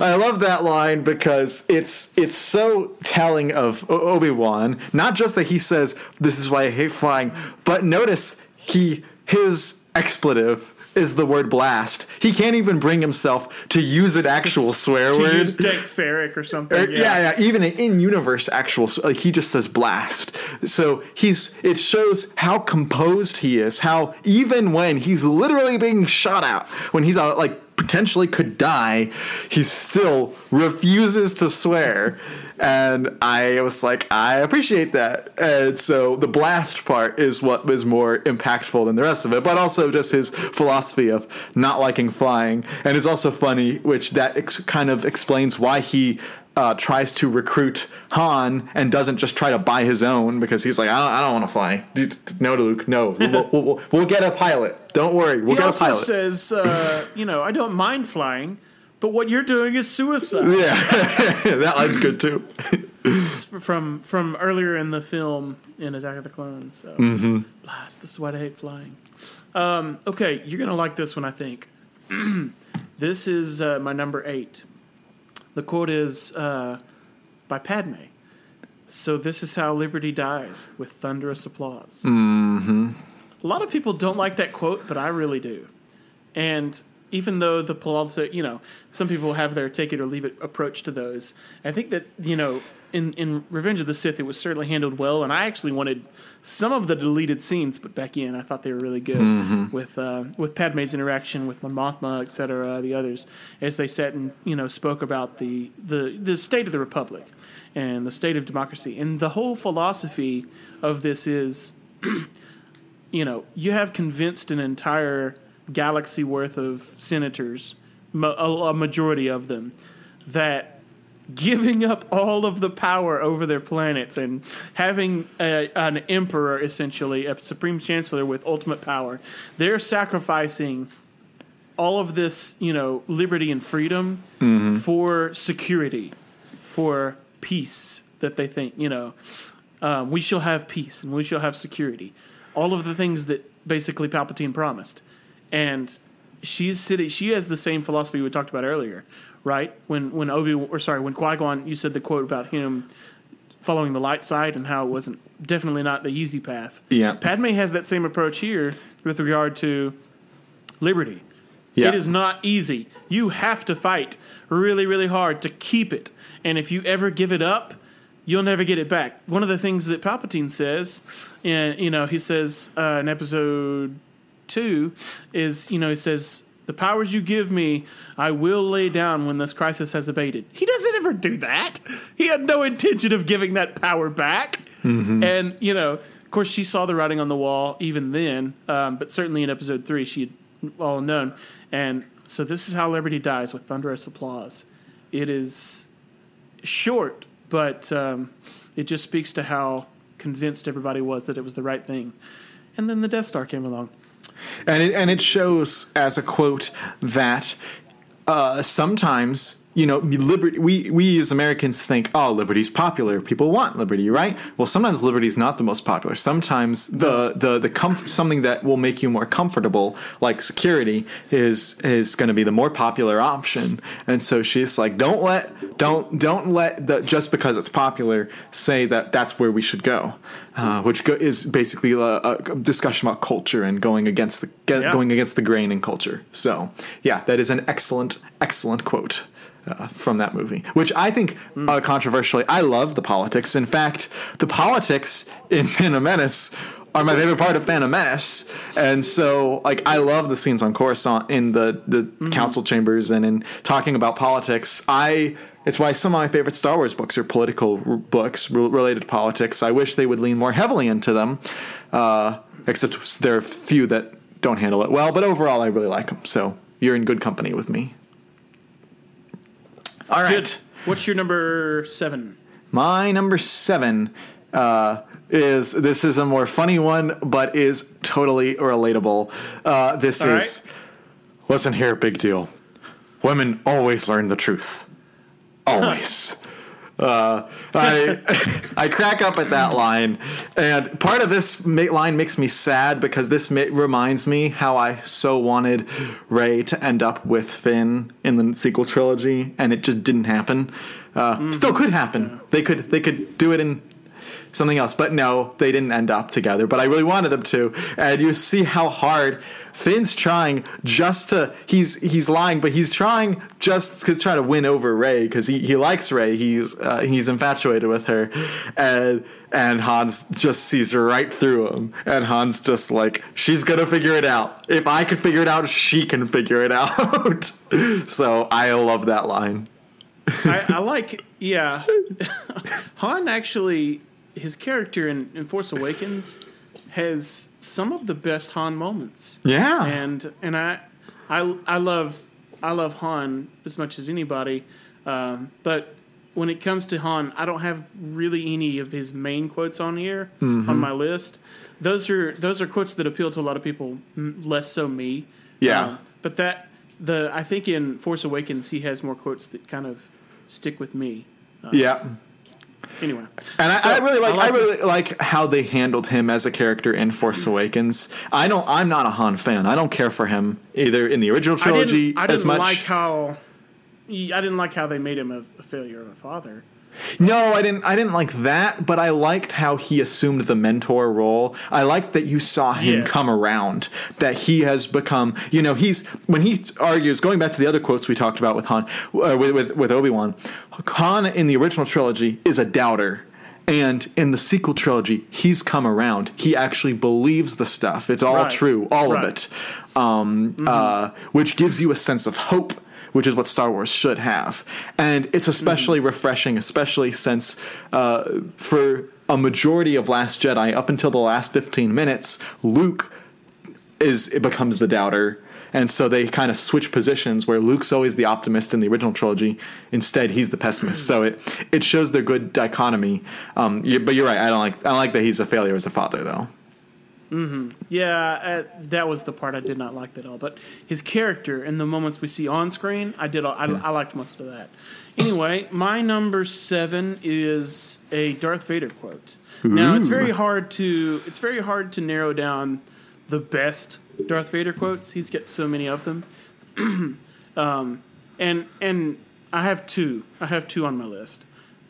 I love that line because it's it's so telling of Obi Wan. Not just that he says this is why I hate flying, but notice he his expletive is the word blast. He can't even bring himself to use an actual swear To word. use dank farrik or something. Or- yeah. yeah, Even an in-universe actual, like he just says blast. So he's. It shows how composed he is. How even when he's literally being shot at, when he's out, like potentially could die, he still refuses to swear. And I was like, I appreciate that. And so the blast part is what was more impactful than the rest of it, but also just his philosophy of not liking flying. And it's also funny, which that ex- kind of explains why he uh, tries to recruit Han and doesn't just try to buy his own because he's like, I don't, I don't want to fly. No, Luke, no. We'll, we'll, we'll, we'll get a pilot. Don't worry, we'll He get a pilot. says, uh, you know, I don't mind flying, but what you're doing is suicide. yeah, that line's good too. from from earlier in the film in Attack of the Clones. So. Mm-hmm. Blast! This is why I hate flying. Um, okay, you're gonna like this one, I think. this is uh, my number eight. The quote is uh, by Padme. So this is how liberty dies with thunderous applause. Mm-hmm. A lot of people don't like that quote, but I really do. And even though the politi- you know, some people have their take it or leave it approach to those, I think that you know, in in Revenge of the Sith, it was certainly handled well, and I actually wanted some of the deleted scenes put back in. I thought they were really good with uh, with Padme's interaction with Mon Mothma, et cetera, the others, as they sat and you know spoke about the the the state of the Republic and the state of democracy, and the whole philosophy of this is you know, you have convinced an entire galaxy worth of senators, a, majority of them, that giving up all of the power over their planets and having a, an emperor, essentially, a supreme chancellor with ultimate power, they're sacrificing all of this, you know, liberty and freedom for security, for peace that they think, you know, um, we shall have peace and we shall have security. All of the things that basically Palpatine promised. And she's sitting, she has the same philosophy we talked about earlier, right? When, when Obi, or sorry, when Qui Gon, you said the quote about him following the light side and how it wasn't definitely not the easy path. Yeah. Padme has that same approach here with regard to liberty. Yeah. It is not easy. You have to fight really, really hard to keep it. And if you ever give it up, you'll never get it back. One of the things that Palpatine says, and you know, he says uh, in episode two, is you know, he says, "The powers you give me, I will lay down when this crisis has abated." He doesn't ever do that. He had no intention of giving that power back. And you know, of course, she saw the writing on the wall even then, um, but certainly in episode three, she had all known. And so this is how Liberty dies with thunderous applause. It is short, but um, it just speaks to how convinced everybody was that it was the right thing. And then the Death Star came along. And it and it shows as a quote that uh, sometimes you know, liberty. We we as Americans think, oh, liberty's popular. People want liberty, right? Well, sometimes liberty's not the most popular. Sometimes the the the comf- something that will make you more comfortable, like security, is is going to be the more popular option. And so she's like, don't let don't don't let the just because it's popular say that that's where we should go. Uh, which go, is basically a, a, discussion about culture and going against the get, Yeah. going against the grain in culture. So, yeah, that is an excellent, excellent quote uh, from that movie, which I think uh, controversially, I love the politics. In fact, the politics in Phantom Menace are my favorite part of Phantom Menace, and so like I love the scenes on Coruscant in the the council chambers and in talking about politics. I it's why some of my favorite Star Wars books are political r- books r- related to politics. I wish they would lean more heavily into them, uh, except there are a few that don't handle it well. But overall, I really like them. So you're in good company with me. All right. Good. What's your number seven? My number seven uh, is this is a more funny one, but is totally relatable. Uh, this All is listen here, big deal. Women always learn the truth. Always. Uh, I I crack up at that line, and part of this ma- line makes me sad because this ma- reminds me how I so wanted Rey to end up with Finn in the sequel trilogy, and it just didn't happen. Uh, Still could happen. They could they could do it in something else, but no, they didn't end up together. But I really wanted them to, and you see how hard Finn's trying just to he's he's lying, but he's trying just to try to win over Rey because he, he likes Rey. He's uh, he's infatuated with her, and and Han's just sees right through him, and Han's just like she's gonna figure it out. If I can figure it out, she can figure it out. so I love that line. I, I like, yeah. Han actually, his character in, in Force Awakens has some of the best Han moments. Yeah. and and I, I, I love I love Han as much as anybody, um, but when it comes to Han, I don't have really any of his main quotes on here Mm-hmm. on my list. Those are those are quotes that appeal to a lot of people, less so me. Yeah. Um, but that the I think in Force Awakens he has more quotes that kind of stick with me. yeah. Anyway, And I, So, I really like I I, like really like how they handled him as a character in Force Awakens. I don't I'm not a Han fan. I don't care for him either in the original I trilogy didn't, I didn't as much. like how I didn't like how they made him a, a failure of a father. No, I didn't I didn't like that, but I liked how he assumed the mentor role. I liked that you saw him Yes. come around, that he has become, you know, he's when he argues going back to the other quotes we talked about with Han uh, with with, with Obi-Wan, Han in the original trilogy is a doubter. And in the sequel trilogy, he's come around. He actually believes the stuff. It's all Right. true, all Right. of it, um, uh, which gives you a sense of hope, which is what Star Wars should have. And it's especially refreshing, especially since uh, for a majority of Last Jedi, up until the last 15 minutes, Luke is it becomes the doubter. And so they kind of switch positions where Luke's always the optimist in the original trilogy. Instead, he's the pessimist. So it it shows their good dichotomy. Um, but you're right. I don't like I don't like that he's a failure as a father, though. Yeah, uh, that was the part I did not like at all. But his character and the moments we see on screen, I did. I, I liked most of that. Anyway, my number seven is a Darth Vader quote. Now it's very hard to it's very hard to narrow down the best Darth Vader quotes. He's got so many of them. um, and and I have two. I have two on my list.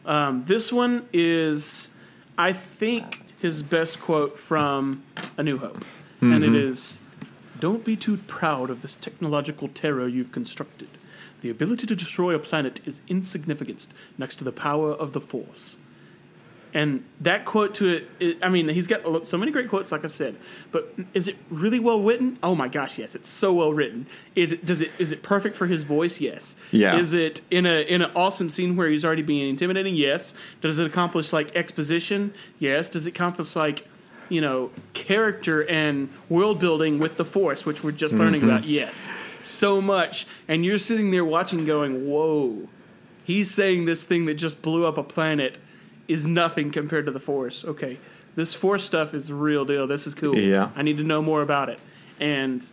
Um, this one is, I think, his best quote from A New Hope, and it mm-hmm. is, "Don't be too proud of this technological terror you've constructed. The ability to destroy a planet is insignificant next to the power of the Force." And that quote to it, it, I mean, he's got so many great quotes, like I said. But is it really well written? Oh my gosh, yes, it's so well written. Is it, does it is it perfect for his voice? Yes. Yeah. Is it in a in an awesome scene where he's already being intimidating? Yes. Does it accomplish like exposition? Yes. Does it accomplish like you know character and world building with the Force, which we're just learning mm-hmm. about? Yes. So much, and you're sitting there watching, going, "Whoa." He's saying this thing that just blew up a planet is nothing compared to the Force. Okay, this Force stuff is the real deal. This is cool. Yeah. I need to know more about it. And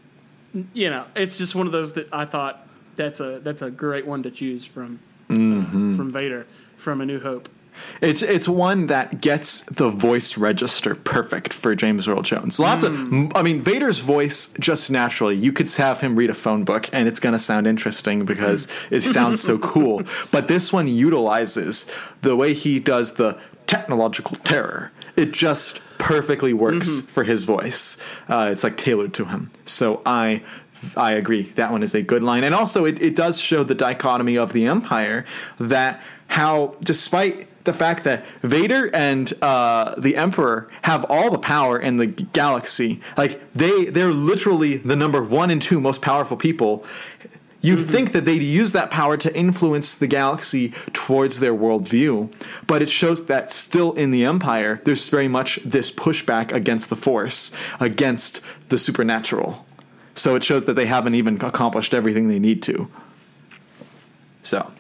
you know, it's just one of those that I thought that's a that's a great one to choose from uh, from Vader from A New Hope. It's it's one that gets the voice register perfect for James Earl Jones. Lots of, hmm. I mean, Vader's voice just naturally. You could have him read a phone book, and it's going to sound interesting because hmm. it sounds so cool. But this one utilizes the way he does the technological terror. It just perfectly works mm-hmm. for his voice. Uh, it's like tailored to him. So I I agree. That one is a good line. And also, it, it does show the dichotomy of the Empire that how, despite the fact that Vader and uh, the Emperor have all the power in the galaxy, like they they're literally the number one and two most powerful people. You'd think that they'd use that power to influence the galaxy towards their worldview, but it shows that still in the Empire, there's very much this pushback against the Force, against the supernatural. So it shows that they haven't even accomplished everything they need to. So,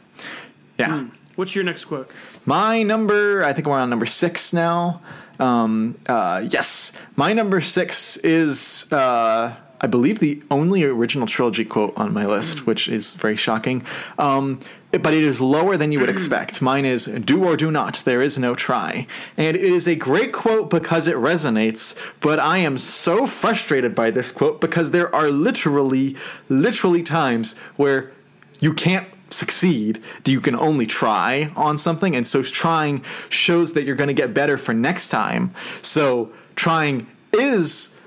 yeah. What's your next quote? My number, I think we're on number six now. Um, uh, yes, my number six is, uh, I believe, the only original trilogy quote on my list, which is very shocking. Um, but it is lower than you would expect. Mine is "Do or do not. There is no try," and it is a great quote because it resonates. But I am so frustrated by this quote because there are literally, literally times where you can't succeed you can only try on something. And so trying shows that you're going to get better for next time. So trying is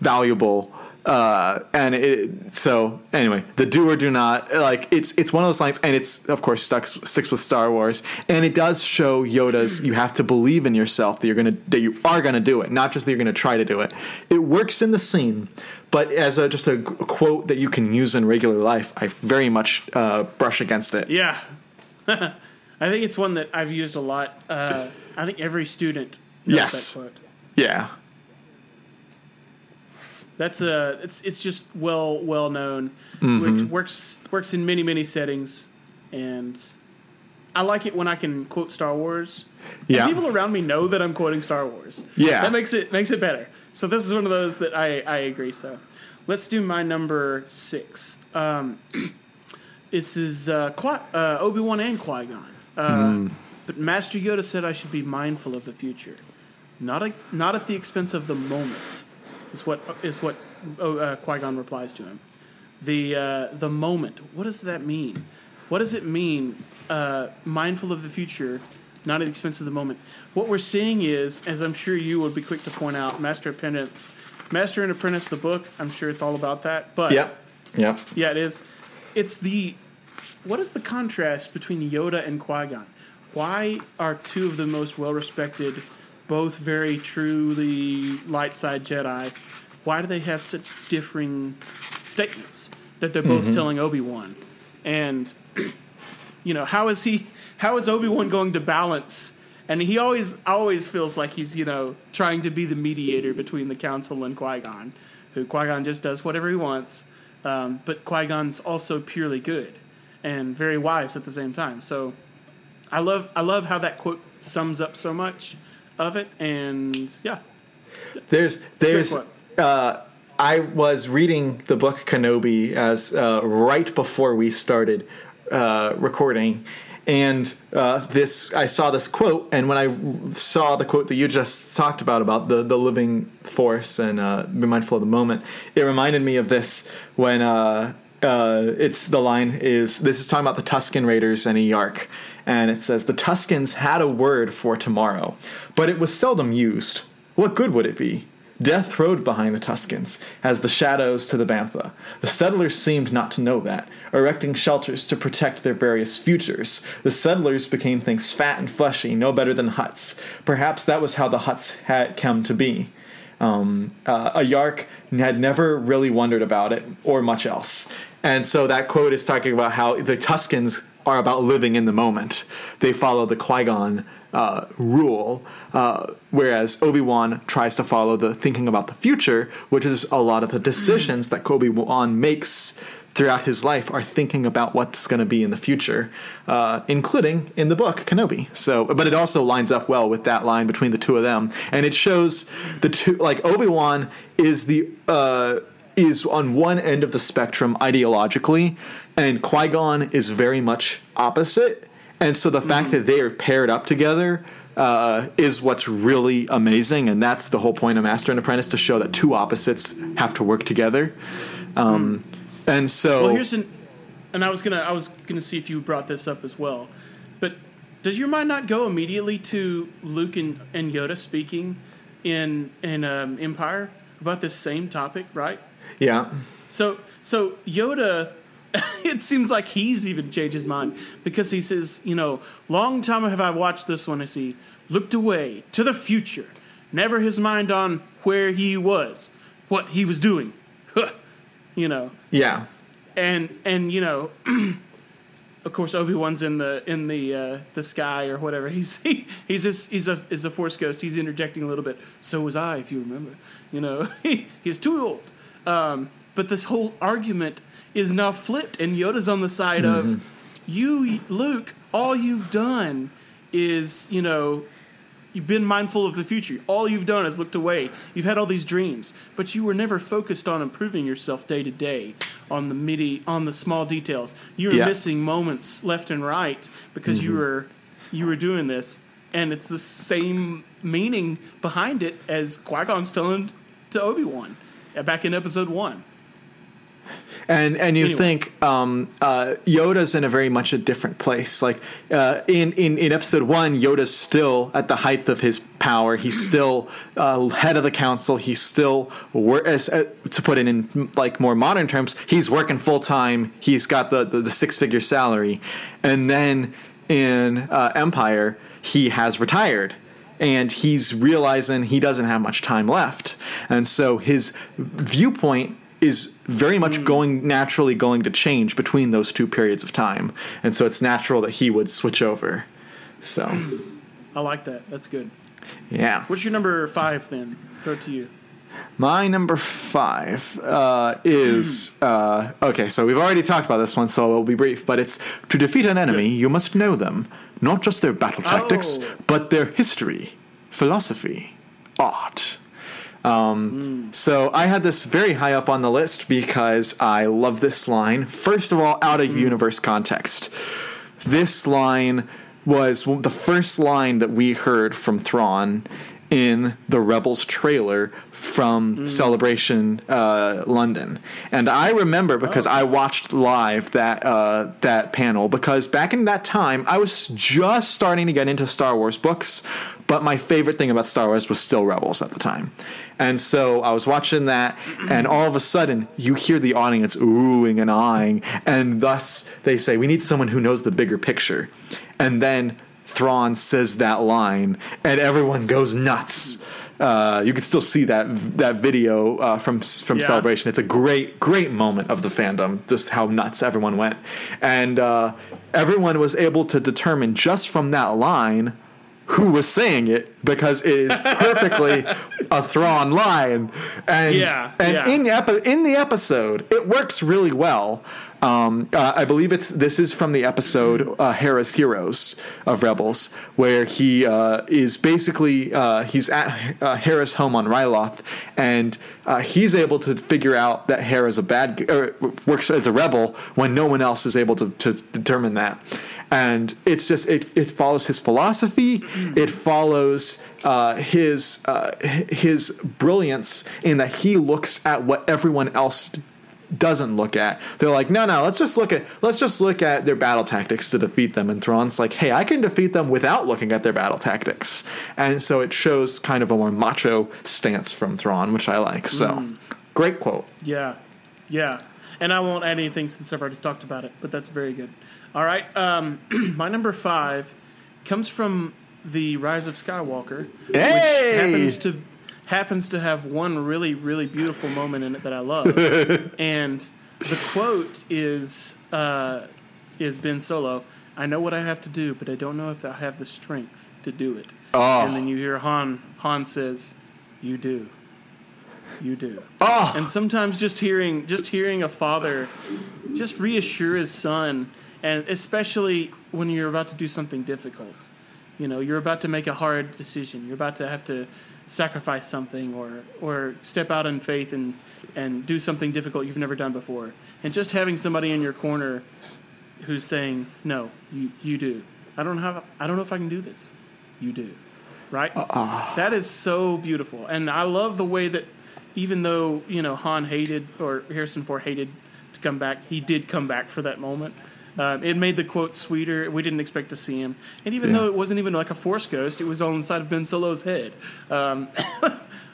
valuable uh, and it, so anyway the do or do not like it's it's one of those lines and it's of course stuck sticks with star wars. And it does show yoda's you have to believe in yourself that you're gonna that you are gonna do it not just that you're gonna try to do it. It works in the scene but as a, just a quote that you can use in regular life, I very much uh, brush against it. Yeah, I think it's one that I've used a lot. Uh, I think every student knows Yes. that quote. Yeah, That's a it's it's just well well known. Mm-hmm. Which works works in many many settings, and I like it when I can quote Star Wars. And Yeah. people around me know that I'm quoting Star Wars. Yeah. that makes it makes it better. So this is one of those that I I agree. So let's do my number six. Um, this is uh, Qui- uh, Obi Wan and Qui Gon. Uh, Mm-hmm. But Master Yoda said I should be mindful of the future, not a, not at the expense of the moment. Is what is what oh, uh, Qui Gon replies to him. The uh, the moment. What does that mean? What does it mean? Uh, mindful of the future, not at the expense of the moment. What we're seeing is, as I'm sure you would be quick to point out, Master Apprentice, Master and Apprentice, the book. I'm sure it's all about that. But yep, yep. yeah, it is. It's the what is the contrast between Yoda and Qui Gon? Why are two of the most well respected, both very truly light side Jedi, why do they have such differing statements that they're both mm-hmm. telling Obi Wan? And you know, how is he how is Obi Wan going to balance and he always always feels like he's, you know, trying to be the mediator between the council and Qui Gon, who Qui Gon just does whatever he wants. Um, but Qui Gon's also purely good and very wise at the same time. So I love I love how that quote sums up so much of it, and yeah, There's there's uh, I was reading the book Kenobi as uh, right before we started uh, recording, and uh, this I saw this quote, and when I saw the quote that you just talked about about the the living force and uh, be mindful of the moment, it reminded me of this when. Uh, uh, it's the line is this is talking about the Tusken Raiders and A'Yark, and it says the Tuskens had a word for tomorrow, but it was seldom used. What good would it be? Death rode behind the Tuskens, as the shadows to the Bantha. The settlers seemed not to know that, erecting shelters to protect their various futures. The settlers became things fat and fleshy, no better than huts. Perhaps that was how the huts had come to be. Um, uh, A'Yark had never really wondered about it or much else. And so that quote is talking about how the Tuskens are about living in the moment. They follow the Qui Gon uh, rule, uh, whereas Obi Wan tries to follow the thinking about the future, which is a lot of the decisions that Obi Wan makes throughout his life are thinking about what's going to be in the future, uh, including in the book Kenobi. So, but it also lines up well with that line between the two of them, and it shows the two like Obi Wan is the uh, is on one end of the spectrum ideologically, and Qui Gon is very much opposite. And so the fact that they are paired up together uh, is what's really amazing, and that's the whole point of Master and Apprentice to show that two opposites have to work together. Um, And so, Well, here's an, and I was gonna, I was gonna see if you brought this up as well, but does your mind not go immediately to Luke and, and Yoda speaking in in um, Empire about this same topic, right? yeah, So so Yoda, it seems like he's even changed his mind because he says, you know, long time have I watched this one as he looked away to the future, never his mind on where he was, what he was doing, you know, yeah, and and you know. Of course, Obi Wan's in the in the uh, the sky or whatever. He's he, he's a, he's a is a force ghost. He's interjecting a little bit. So was I, if you remember. You know, he, he's too old. Um, but this whole argument is now flipped, and Yoda's on the side of you, Luke. All you've done is, you know, you've been mindful of the future. All you've done is looked away. You've had all these dreams, but you were never focused on improving yourself day to day, on the midi, on the small details. You were Yeah. missing moments left and right because you mm-hmm. were you were doing this, and it's the same meaning behind it as Qui Gon's telling to Obi Wan back in Episode One. And and you Anyway. think um, uh, Yoda's in a very much a different place. Like uh, in, in in episode one, Yoda's still at the height of his power. He's still uh, head of the council. He's still wor- as, uh, to put it in like more modern terms. He's working full time. He's got the, the, the six figure salary, and then in uh, Empire, he has retired and he's realizing he doesn't have much time left. And so his viewpoint is very much going naturally going to change between those two periods of time. And so it's natural that he would switch over. So, I like that. That's good. yeah. What's your number five then? It to you. My number five uh, is uh, okay. So we've already talked about this one, so it'll be brief. But it's to defeat an enemy, you must know them, not just their battle tactics, Oh. but their history, philosophy, art. Um, So I had this very high up on the list because I love this line. First of all, out of universe context, this line was the first line that we heard from Thrawn in the Rebels trailer from Celebration uh, London, and I remember because I watched live that uh, that panel because back in that time I was just starting to get into Star Wars books, but my favorite thing about Star Wars was still Rebels at the time, and so I was watching that, and all of a sudden you hear the audience oohing and eyeing, and thus they say we need someone who knows the bigger picture, and then Thrawn says that line, and everyone goes nuts. Uh, you can still see that that video uh, from from Yeah. Celebration. It's a great great moment of the fandom, just how nuts everyone went, and uh, everyone was able to determine just from that line who was saying it because it is perfectly a Thrawn line, and Yeah, and yeah. in epi- in the episode it works really well. Um, uh, I believe it's this is from the episode uh, Hera's Heroes of Rebels, where he uh, is basically uh, he's at uh, Hera's home on Ryloth, and uh, he's able to figure out that Hera's a bad or works as a rebel when no one else is able to, to determine that. And it's just it, it follows his philosophy. It follows uh, his uh, his brilliance in that he looks at what everyone else doesn't look at. They're like, no, no, let's just look at let's just look at their battle tactics to defeat them. And Thrawn's like, hey, I can defeat them without looking at their battle tactics. And so it shows kind of a more macho stance from Thrawn, which I like. So great quote. Yeah, yeah. And I won't add anything since I've already talked about it, but that's very good. All right, um, my number five comes from the Rise of Skywalker, Hey! which happens to happens to have one really really beautiful moment in it that I love, and the quote is uh, is Ben Solo. I know what I have to do, but I don't know if I have the strength to do it. Oh. And then you hear Han. Han says, "You do." You do. Oh, And sometimes just hearing just hearing a father just reassure his son, and especially when you're about to do something difficult, You know, you're about to make a hard decision. You're about to have to sacrifice something or or step out in faith and and do something difficult you've never done before. And just having somebody in your corner who's saying, "No, you you do. I don't have I don't know if I can do this. You do." Right? Uh-uh. That is so beautiful. And I love the way that even though, you know, Han hated or Harrison Ford hated to come back, he did come back for that moment. Um, it made the quote sweeter. We didn't expect to see him, and even Yeah. though it wasn't even like a Force ghost, it was all inside of Ben Solo's head.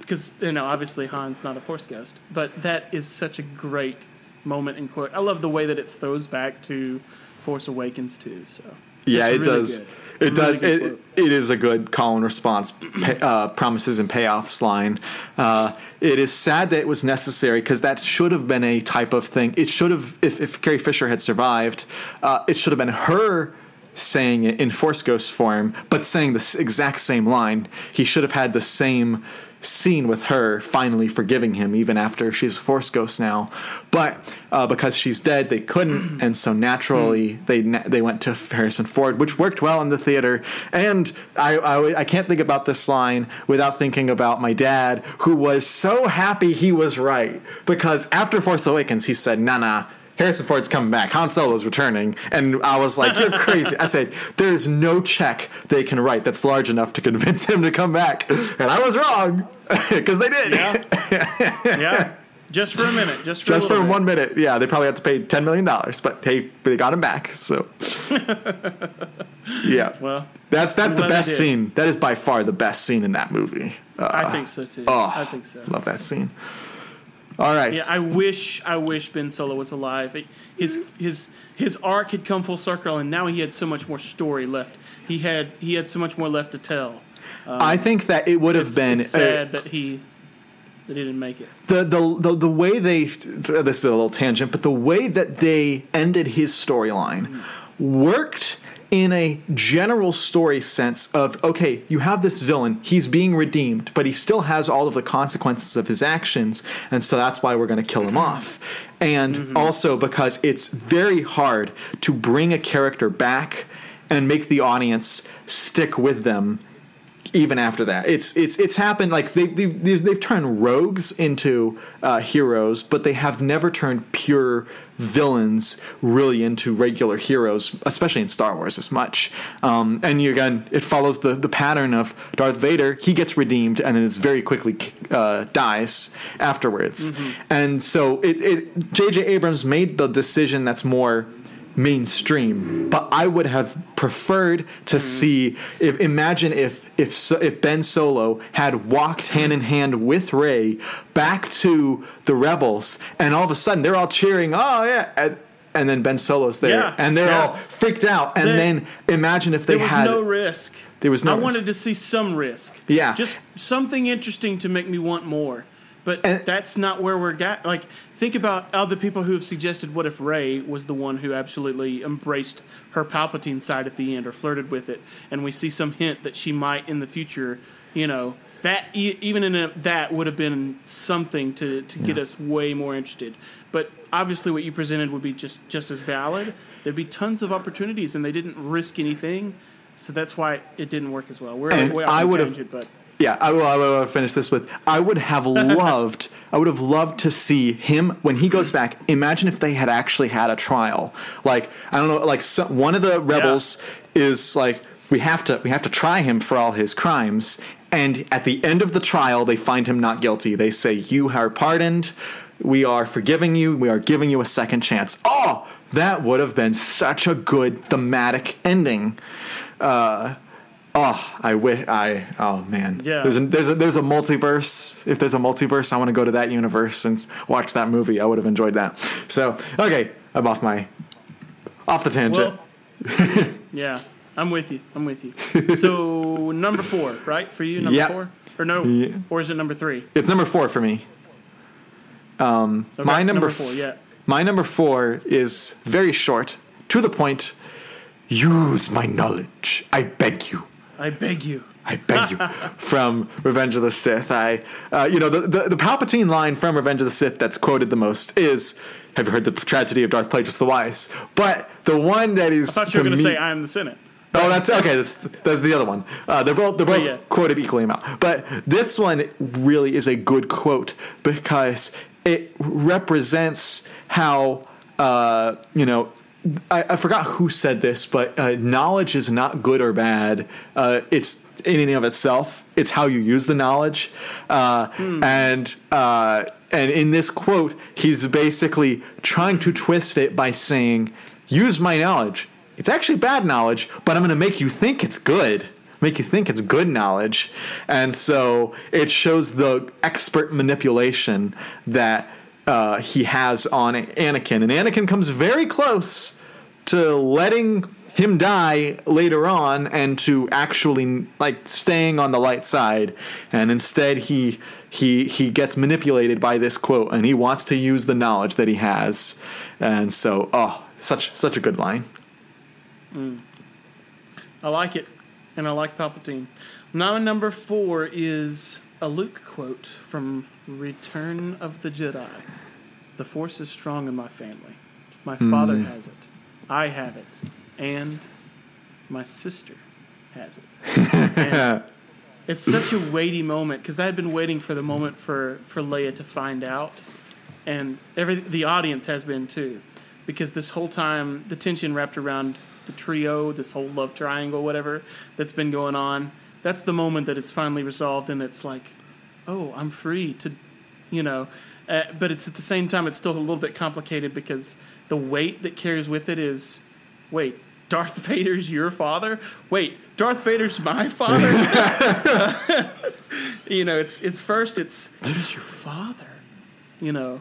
Because you know, obviously Han's not a Force ghost, but that is such a great moment in quote. I love the way that it throws back to Force Awakens too. So Yeah, it really does. It Really does. It, it is a good call and response, pay, uh, promises and payoffs line. Uh, it is sad that it was necessary because that should have been a type of thing. It should have, if, if Carrie Fisher had survived, uh, it should have been her saying it in Force Ghost form, but saying the exact same line. He should have had the same scene with her finally forgiving him even after she's a force ghost now. But uh, because she's dead they couldn't. And so naturally they na- they went to harrison ford which worked well in the theater. And I, I i can't think about this line without thinking about my dad who was so happy he was right. Because after force awakens he said nah nah Harrison Ford's coming back. Han Solo's returning. And I was like, you're crazy. I said, there's no check they can write that's large enough to convince him to come back. And I was wrong because they did. yeah, yeah, just for a minute, just for Just for bit. one minute. Yeah, they probably had to pay $10 million. But hey, they got him back. So, yeah. Well, That's that's the best scene. That is by far the best scene in that movie. Uh, I think so too. oh, I think so. Love that scene. All right. Yeah, I wish I wish Ben Solo was alive. His his his arc had come full circle, and now he had so much more story left. He had he had so much more left to tell. I think that it would have been it's uh, sad that he that he didn't make it. the, the the the way they this is a little tangent, but the way that they ended his storyline worked in a general story sense of okay, you have this villain, he's being redeemed, but he still has all of the consequences of his actions, and so that's why we're going to kill him off. And also because it's very hard to bring a character back and make the audience stick with them even after that. It's it's it's happened like they they've, they've, they've turned rogues into uh, heroes, but they have never turned pure villains really into regular heroes, especially in Star Wars as much. Um, and you, again, it follows the the pattern of Darth Vader. He gets redeemed and then is very quickly uh, dies afterwards. And so it it J.J. Abrams made the decision that's more mainstream but i would have preferred to hmm. see if imagine if if so, if ben solo had walked hmm. hand in hand with Rey back to the rebels and all of a sudden they're all cheering oh yeah and, and then ben solo's there Yeah, and they're yeah. all freaked out and They- then imagine if they There was had no risk. There was no I risk. wanted to see some risk. Yeah. just something interesting to make me want more. But And- that's not where we're got. Like, think about other people who have suggested, what if Rey was the one who absolutely embraced her Palpatine side at the end or flirted with it, and we see some hint that she might in the future, you know, that even in a, that would have been something to, to get us way more interested. But obviously, what you presented would be just just as valid. There'd be tons of opportunities, and they didn't risk anything, so that's why it didn't work as well. We're And way off I would've- tangent, but Yeah, I will. I will finish this with. I would have loved. I would have loved to see him when he goes back. Imagine if they had actually had a trial. Like I don't know. Like so, one of the rebels is like we have to we have to try him for all his crimes. And at the end of the trial, they find him not guilty. They say you are pardoned. We are forgiving you. We are giving you a second chance. Oh, that would have been such a good thematic ending. Uh, Oh, I wish I. Oh man, Yeah. There's a, there's a there's a multiverse. If there's a multiverse, I want to go to that universe and watch that movie. I would have enjoyed that. So okay, I'm off my off the tangent. well, yeah, I'm with you. I'm with you. So number four, right for you, number Yep. four, or no, Yeah. or is it number three? it's number four for me. Um, okay, my number, four, f- yeah. My number four is very short, to the point. Use my knowledge, I beg you. I beg you. I beg you, from Revenge of the Sith. I, uh, you know, the, the the Palpatine line from Revenge of the Sith that's quoted the most is, "Have you heard the tragedy of Darth Plagueis the Wise?" But the one that is I thought you were going to me, say I am the Senate. Oh, that's okay. That's, that's the other one. Uh, they're both they're both yes. quoted equally amount, but this one really is a good quote because it represents how uh, you know. I, I forgot who said this, but uh, knowledge is not good or bad. Uh, it's in and of itself. It's how you use the knowledge, uh, and uh, and in this quote, he's basically trying to twist it by saying, "Use my knowledge." It's actually bad knowledge, but I'm going to make you think it's good. Make you think it's good knowledge. And so it shows the expert manipulation that uh, he has on Anakin. And Anakin comes very close to letting him die later on and to actually like staying on the light side and instead he he he gets manipulated by this quote and he wants to use the knowledge that he has and so oh such such a good line I like it, and I like Palpatine. Now, number four is a Luke quote from Return of the Jedi. The Force is strong in my family. My mm-hmm. father has it. I have it. And my sister has it. And it's such a weighty moment because I had been waiting for the moment for, for Leia to find out. And every the audience has been too. Because this whole time, the tension wrapped around the trio, this whole love triangle, whatever, that's been going on, that's the moment that it's finally resolved and it's like, oh, I'm free to, you know. Uh, but it's at the same time, it's still a little bit complicated because the weight that carries with it is, wait, Darth Vader's your father? Wait, Darth Vader's my father? you know, it's it's first it's he's your father. You know,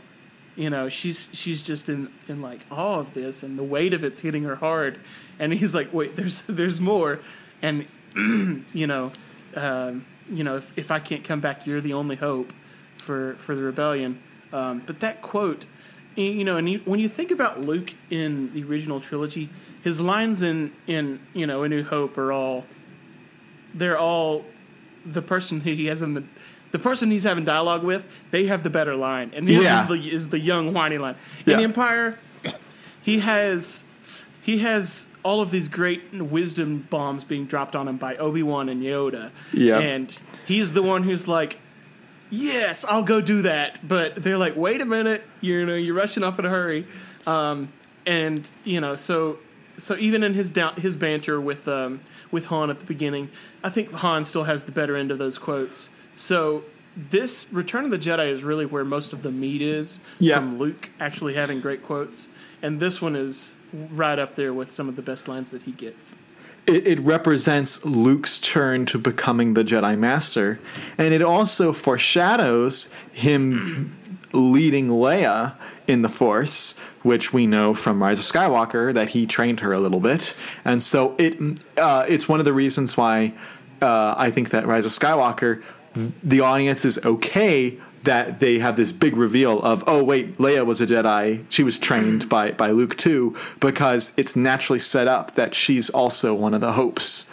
you know, she's she's just in in like awe of this and the weight of it's hitting her hard. And he's like, wait, there's there's more. And you know, um, you know, if, if I can't come back, you're the only hope for for the rebellion. Um, but that quote, you know, and you, when you think about Luke in the original trilogy, his lines in in you know A New Hope are all they're all the person who he has in the the person he's having dialogue with. They have the better line, and this Yeah. is the is the young whiny line. In Yeah. the Empire, he has he has all of these great wisdom bombs being dropped on him by Obi Wan and Yoda. Yeah. and he's the one who's like, "Yes, I'll go do that." But they're like, "Wait a minute, you know, you're rushing off in a hurry," um, and you know, so so even in his down, his banter with um, with Han at the beginning, I think Han still has the better end of those quotes. So this Return of the Jedi is really where most of the meat is Yeah. from Luke actually having great quotes, and this one is right up there with some of the best lines that he gets. It, it represents Luke's turn to becoming the Jedi Master, and it also foreshadows him leading Leia in the Force, which we know from Rise of Skywalker that he trained her a little bit, and so it uh, it's one of the reasons why uh, I think that Rise of Skywalker th- the audience is okay that they have this big reveal of oh wait Leia was a Jedi. She was trained by by Luke too because it's naturally set up that she's also one of the hopes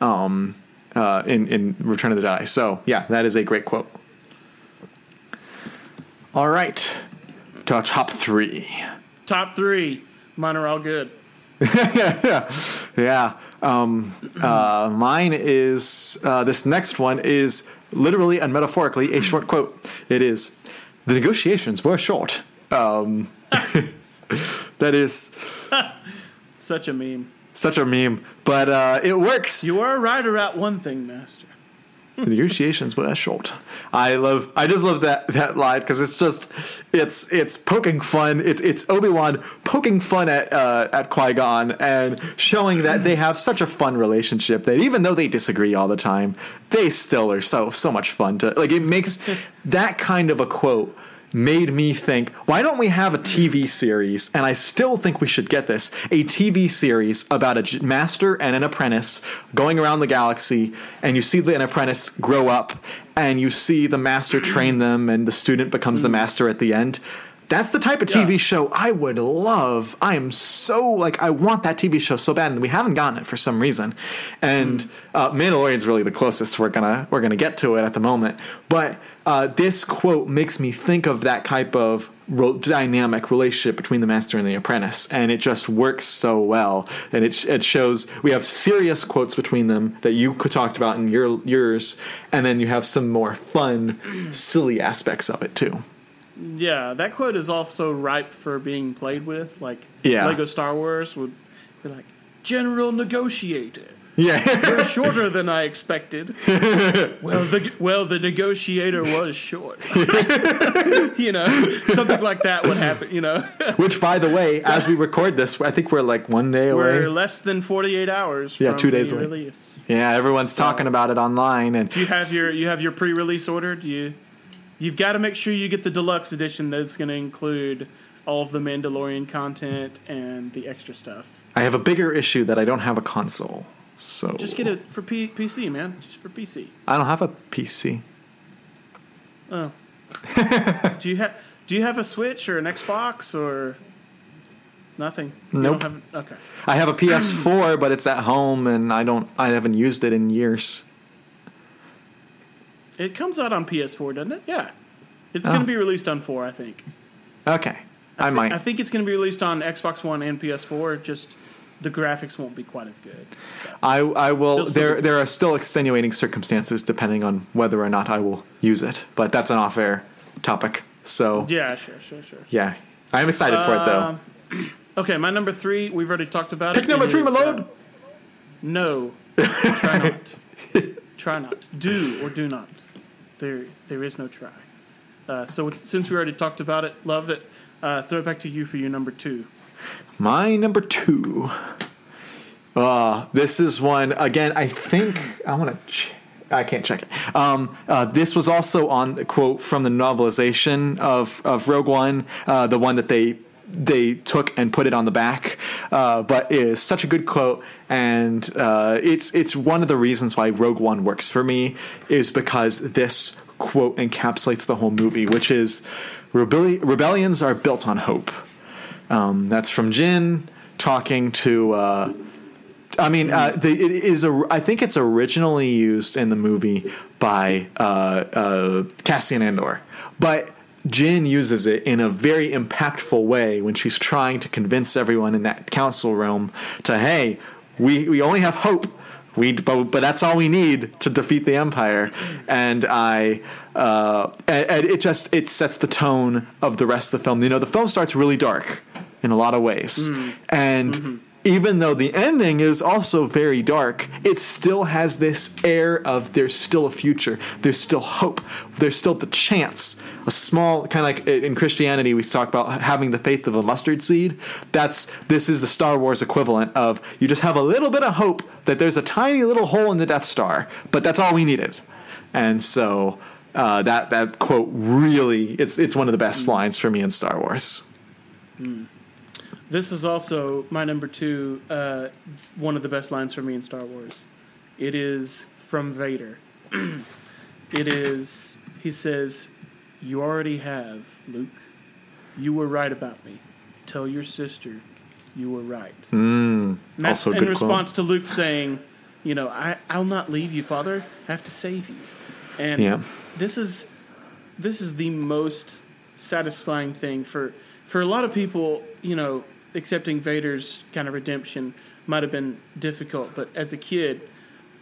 um, uh, in in Return of the Jedi. So yeah that is a great quote. All right. To top three. Top three, mine are all good. yeah. Um, uh, mine is uh, this next one is literally and metaphorically a short quote it is the negotiations were short um, that is Such a meme. such a meme but uh, it works You are a writer at one thing, Master. The negotiations were short. I love i just love that that line because it's just it's it's poking fun. It's it's obi-wan poking fun at uh, at qui-gon and showing that they have such a fun relationship that even though they disagree all the time they still are so so much fun to like it makes that kind of a quote made me think, why don't we have a TV series? And I still think we should get this a TV series about a master and an apprentice going around the galaxy, and you see the, an apprentice grow up, and you see the master train them, and the student becomes the master at the end. That's the type of Yeah. TV show I would love. I am so like I want that TV show so bad, and we haven't gotten it for some reason. And Hmm. uh, Mandalorian's really the closest we're gonna we're gonna get to it at the moment. But uh, this quote makes me think of that type of ro- dynamic relationship between the master and the apprentice, and it just works so well. And it it shows we have serious quotes between them that you talked about in your yours, and then you have some more fun, silly aspects of it too. Yeah, that quote is also ripe for being played with. Like Yeah. Lego Star Wars would be like, General Negotiator. Yeah. You're shorter than I expected. well, the well the negotiator was short. you know, something like that would happen. You know, Which, by the way, as we record this, I think we're like one day away. we're less than forty eight hours. Yeah, from two days the away. release. yeah, everyone's talking about it online, and You have your you have your pre release order. Do you? You've got to make sure you get the deluxe edition that's going to include all of the Mandalorian content and the extra stuff. I have a bigger issue that I don't have a console, so Just get it for P- PC, man. Just for PC. I don't have a PC. Oh. do you have Do you have a Switch or an Xbox or nothing? Nope. Have, okay. I have a PS4, but it's at home, and I don't. I haven't used it in years. It comes out on PS4, doesn't it? Yeah. It's Oh. going to be released on four, I think. Okay, I, thi- might. I think it's going to be released on Xbox One and PS4. Just the graphics won't be quite as good. I I will. There there are still extenuating circumstances depending on whether or not I will use it, but that's an off-air topic. So Yeah, sure, sure, sure. yeah, I'm excited for it though. Um, Okay, my number three, we've already talked about Pick it. Pick number It three, is, Malone. uh, no, try not. try not. Do or do not. There, there is no try. Uh, so it's, since we already talked about it, love it. Uh, throw it back to you for your number two. My number two. Uh, this is one again. I think I want to. Ch- I can't check it. Um, uh, this was also on the quote from the novelization of of Rogue One, uh, the one that they they took and put it on the back. Uh, but it is such a good quote, and uh, it's it's one of the reasons why Rogue One works for me is because this quote encapsulates the whole movie, which is rebelli- rebellions are built on hope. Um, that's from Jyn talking to. Uh, I mean, uh, the, it is a. I think it's originally used in the movie by uh, uh, Cassian Andor, but Jyn uses it in a very impactful way when she's trying to convince everyone in that council room to, hey, we we only have hope. We, but, but that's all we need to defeat the empire, and I, uh, and, and it just it sets the tone of the rest of the film. You know, the film starts really dark in a lot of ways, and even though the ending is also very dark, it still has this air of there's still a future, there's still hope, there's still the chance. A small kind of like in Christianity, we talk about having the faith of a mustard seed. That's this is the Star Wars equivalent of you just have a little bit of hope that there's a tiny little hole in the Death Star, but that's all we needed. And so uh, that that quote really it's it's one of the best lines for me in Star Wars. This is also my number two, uh, one of the best lines for me in Star Wars. It is from Vader. it is, he says, You already have, Luke. You were right about me. Tell your sister you were right. And that's also a in good quote. response to Luke saying, You know, I, I'll not leave you, Father. I have to save you. And Yeah. this is this is the most satisfying thing for for a lot of people you know accepting vader's kind of redemption might have been difficult but as a kid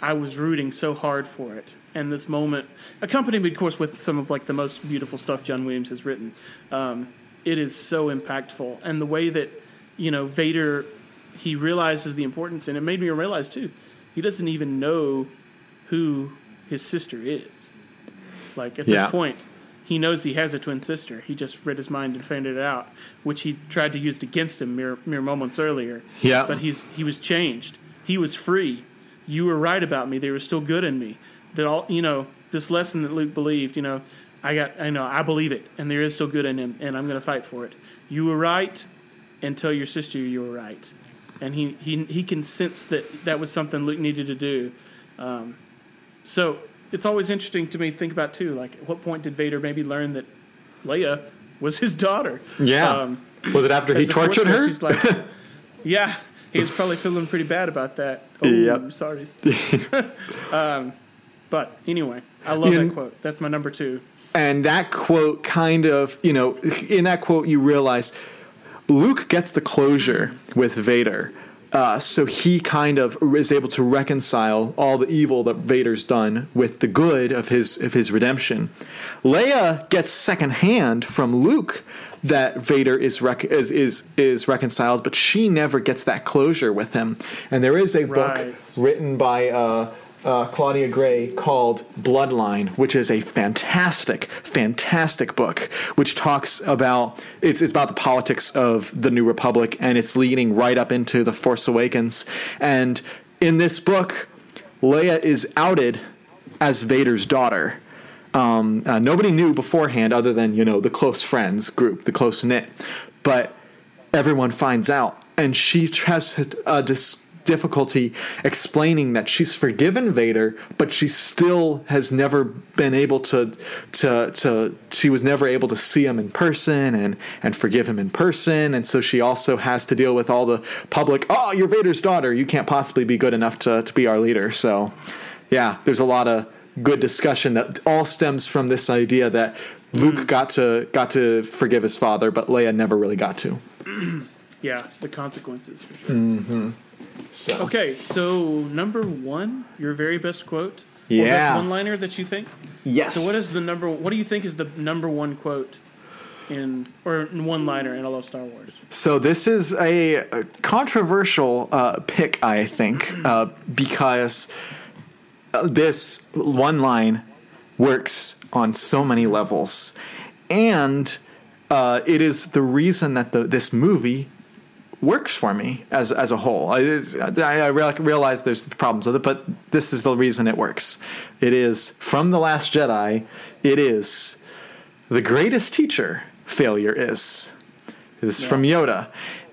i was rooting so hard for it. And this moment accompanied of course with some of like the most beautiful stuff john williams has written um, it is so impactful. And the way that you know vader he realizes the importance and it made me realize too he doesn't even know who his sister is. Like at Yeah. this point, he knows he has a twin sister. He just read his mind and found it out, which he tried to use against him mere, mere moments earlier. Yeah. But he's he was changed. He was free. You were right about me. There was still good in me. That all you know. This lesson that Luke believed. You know, I got. I know. I believe it, and there is still good in him, and I'm going to fight for it. You were right, and tell your sister you were right. And he he he can sense that that was something Luke needed to do. Um, so it's always interesting to me to think about too. Like, at what point did Vader maybe learn that Leia was his daughter. Yeah. Um, was it after he as the Force tortured her? Like, yeah, he was probably feeling pretty bad about that. Oh, Yep. sorry. um, but anyway, I love that quote. That's my number two. And that quote kind of, you know, in that quote, you realize Luke gets the closure with Vader. Uh, so he kind of is able to reconcile all the evil that Vader's done with the good of his of his redemption. Leia gets secondhand from Luke that Vader is rec- is, is is reconciled, but she never gets that closure with him. And there is a book written by uh, uh, Claudia Gray called Bloodline, which is a fantastic, fantastic book, which talks about it's, it's about the politics of the New Republic, and it's leading right up into the Force Awakens. And in this book, Leia is outed as Vader's daughter. Um, uh, nobody knew beforehand, other than you know the close friends group, the close knit, but everyone finds out, and she has a dis- difficulty explaining that she's forgiven Vader, but she still has never been able to to to she was never able to see him in person and and forgive him in person, and so she also has to deal with all the public. Oh, you're Vader's daughter. You can't possibly be good enough to to be our leader. So, yeah, there's a lot of good discussion that all stems from this idea that Luke mm. got to got to forgive his father, but Leia never really got to. Yeah, the consequences for sure. Mm-hmm. So Okay, so number one, your very best quote. Yeah. Or best one-liner that you think. yes. So what is the number? What do you think is the number one quote in or one-liner in all of Star Wars? So this is a, a controversial uh, pick, I think, uh, because uh, this one line works on so many levels, and uh, it is the reason that the, this movie works for me as as a whole. I, I, I realize there's problems with it, but this is the reason it works. It is from the Last Jedi. It is the greatest teacher. Failure is. This is from Yoda,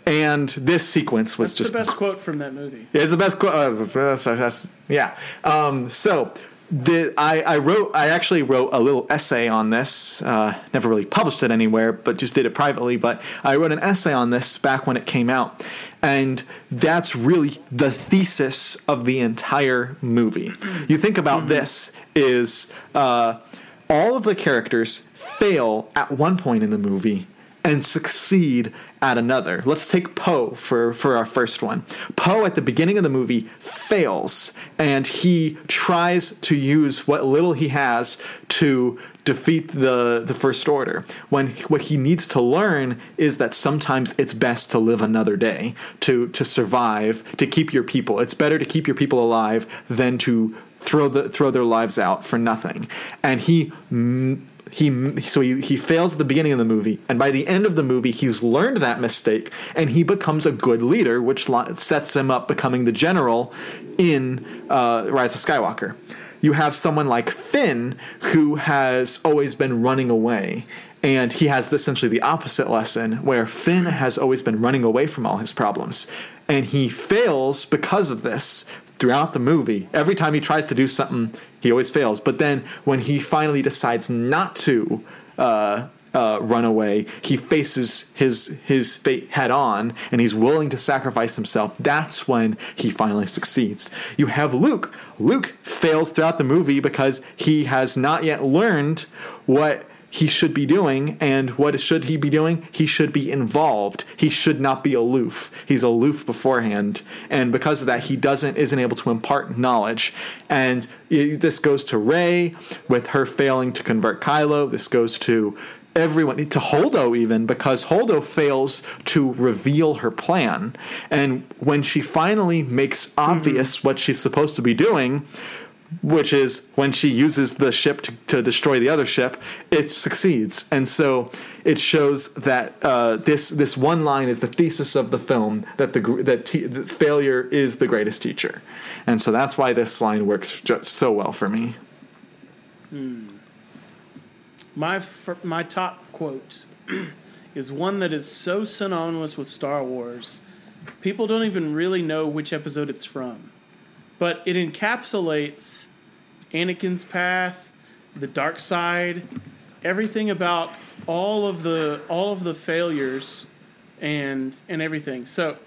and this sequence was What's just the best quote from that movie? it's the best quote. Uh, that's- that's- yeah. Um, so the I, I wrote I actually wrote a little essay on this. Uh, never really published it anywhere, but just did it privately. But I wrote an essay on this back when it came out, and that's really the thesis of the entire movie. You think about this is uh, all of the characters fail at one point in the movie and succeed at another. Let's take Poe for, for our first one. Poe at the beginning of the movie fails and he tries to use what little he has to defeat the the first order. When what he needs to learn is that sometimes it's best to live another day, to to survive, to keep your people. It's better to keep your people alive than to throw the throw their lives out for nothing. And he he so he, he fails at the beginning of the movie and by the end of the movie he's learned that mistake and he becomes a good leader which sets him up becoming the general in uh, rise of skywalker you have someone like finn who has always been running away and he has essentially the opposite lesson where finn has always been running away from all his problems and he fails because of this throughout the movie. Every time he tries to do something, he always fails. But then when he finally decides not to uh, uh, run away, he faces his his fate head on, and he's willing to sacrifice himself. That's when he finally succeeds. You have Luke. Luke fails throughout the movie because he has not yet learned what he should be doing and what should he be doing? He should be involved. He should not be aloof. He's aloof beforehand and because of that he doesn't isn't able to impart knowledge. And i- this goes to Rey with her failing to convert Kylo. This goes to everyone to Holdo even because Holdo fails to reveal her plan. And when she finally makes mm-hmm. obvious what she's supposed to be doing which is when she uses the ship to, to destroy the other ship, it succeeds, and so it shows that uh, this this one line is the thesis of the film that the that, te- that failure is the greatest teacher, and so that's why this line works so well for me. My fir- my top quote is one that is so synonymous with Star Wars. People don't even really know which episode it's from, but it encapsulates Anakin's path, the dark side, everything about all of the all of the failures and and everything. So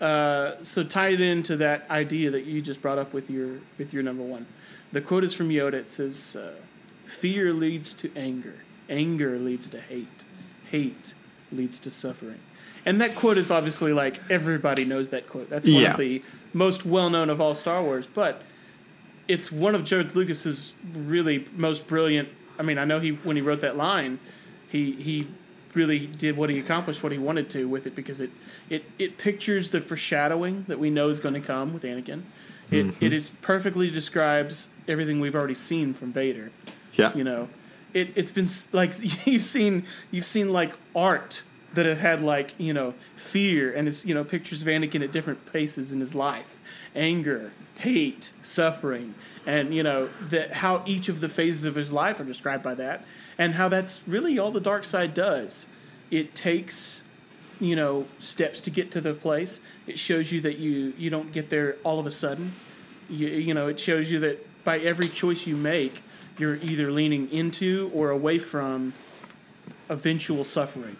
uh, so tied into that idea that you just brought up with your with your number one. The quote is from Yoda. It says, uh, "Fear leads to anger. Anger leads to hate. Hate leads to suffering." And that quote is obviously like everybody knows that quote. That's one Yeah. of the most well known of all Star Wars. But it's one of George Lucas's really most brilliant. I mean, I know he when he wrote that line, he he really did what he accomplished what he wanted to with it because it it it pictures the foreshadowing that we know is going to come with Anakin. It Mm-hmm. it is perfectly describes everything we've already seen from Vader. Yeah. You know, it it's been like you've seen you've seen like art that have had like you know fear and it's you know pictures of Anakin at different paces in his life, anger, hate, suffering, and you know that how each of the phases of his life are described by that, and how that's really all the dark side does. It takes you know steps to get to the place. It shows you that you you don't get there all of a sudden. You you know it shows you that by every choice you make, you're either leaning into or away from eventual suffering.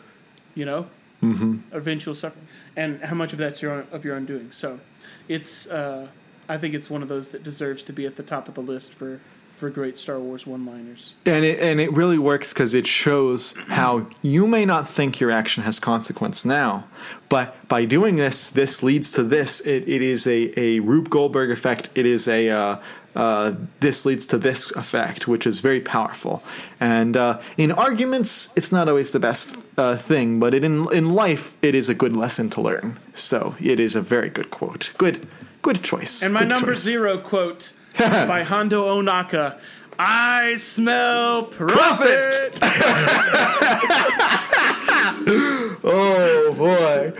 You know, mm-hmm. eventual suffering, and how much of that's your own, of your own doing. So, it's uh, I think it's one of those that deserves to be at the top of the list for for great Star Wars one-liners. and it and it really works because it shows how you may not think your action has consequence now, but by doing this, this leads to this. It, it is a a Rube Goldberg effect. It is a uh, uh, this leads to this effect, which is very powerful. And uh, in arguments, it's not always the best uh, thing, but it, in in life, it is a good lesson to learn. So it is a very good quote. Good good choice. And my Good number choice. zero quote by Hondo Ohnaka. I smell profit. Oh boy.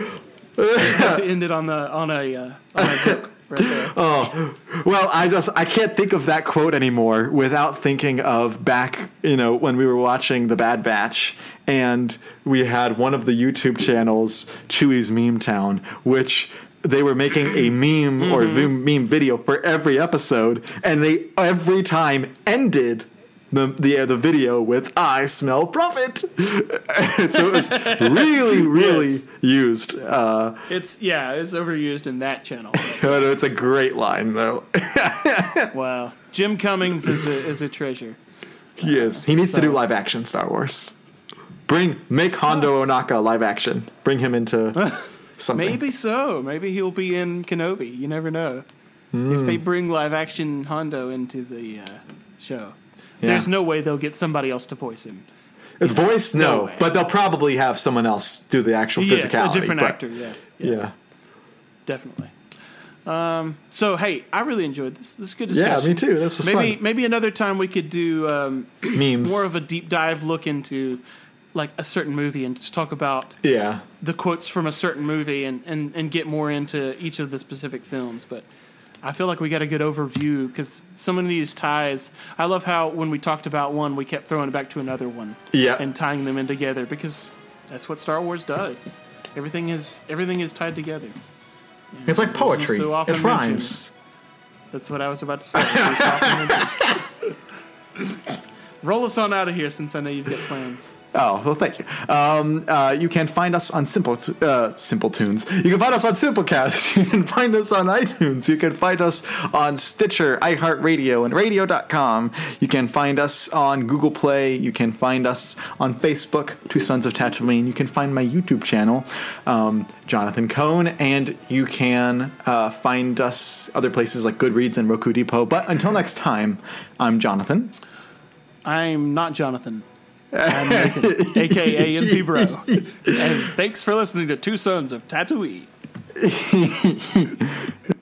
to end it on the on a uh, on a joke right there. Well, I just I can't think of that quote anymore without thinking of back, you know, when we were watching The Bad Batch and we had one of the YouTube channels, Chewie's Meme Town, which they were making a meme or vi- meme video for every episode, and they every time ended the the, uh, the video with "I smell profit," so it was really, really Yes. used. Uh, It's yeah, it's overused in that channel. but it's a great line though. Wow, Jim Cummings is a is a treasure. He is. He needs to do live action Star Wars. Bring make Hondo Ohnaka live action. Bring him into something. Maybe so. Maybe he'll be in Kenobi. You never know. If they bring live action Hondo into the uh, show, Yeah. there's no way they'll get somebody else to voice him. Uh, Voice, no, No but they'll probably have someone else do the actual Yes, physicality. a different but- actor. Yes, Yeah, definitely. Um, so hey, I really enjoyed this. This is good yeah, discussion. me too. This was Maybe fun. maybe another time we could do um, Memes. more of a deep dive look into like a certain movie and just talk about yeah, the quotes from a certain movie and, and, and get more into each of the specific films. But I feel like we got a good overview because so many of these ties. I love how when we talked about one, we kept throwing it back to another one yeah. and tying them in together because that's what Star Wars does. Everything is everything is tied together. it's like poetry. so often it rhymes. That's what I was about to say. Roll us on out of here since I know you've got plans. Oh well, thank you. Um, uh, you can find us on Simple uh, Simple Tunes. You can find us on Simplecast. You can find us on iTunes. You can find us on Stitcher, iHeartRadio, and Radio.com. You can find us on Google Play. You can find us on Facebook, Two Sons of Tatooine. You can find my YouTube channel, um, Jonathan Cohn, and you can uh, find us other places like Goodreads and Roku Depot. But until next time, I'm Jonathan. I'm not Jonathan. I'm Nathan, aka Bro. And thanks for listening to Two Sons of Tatooine.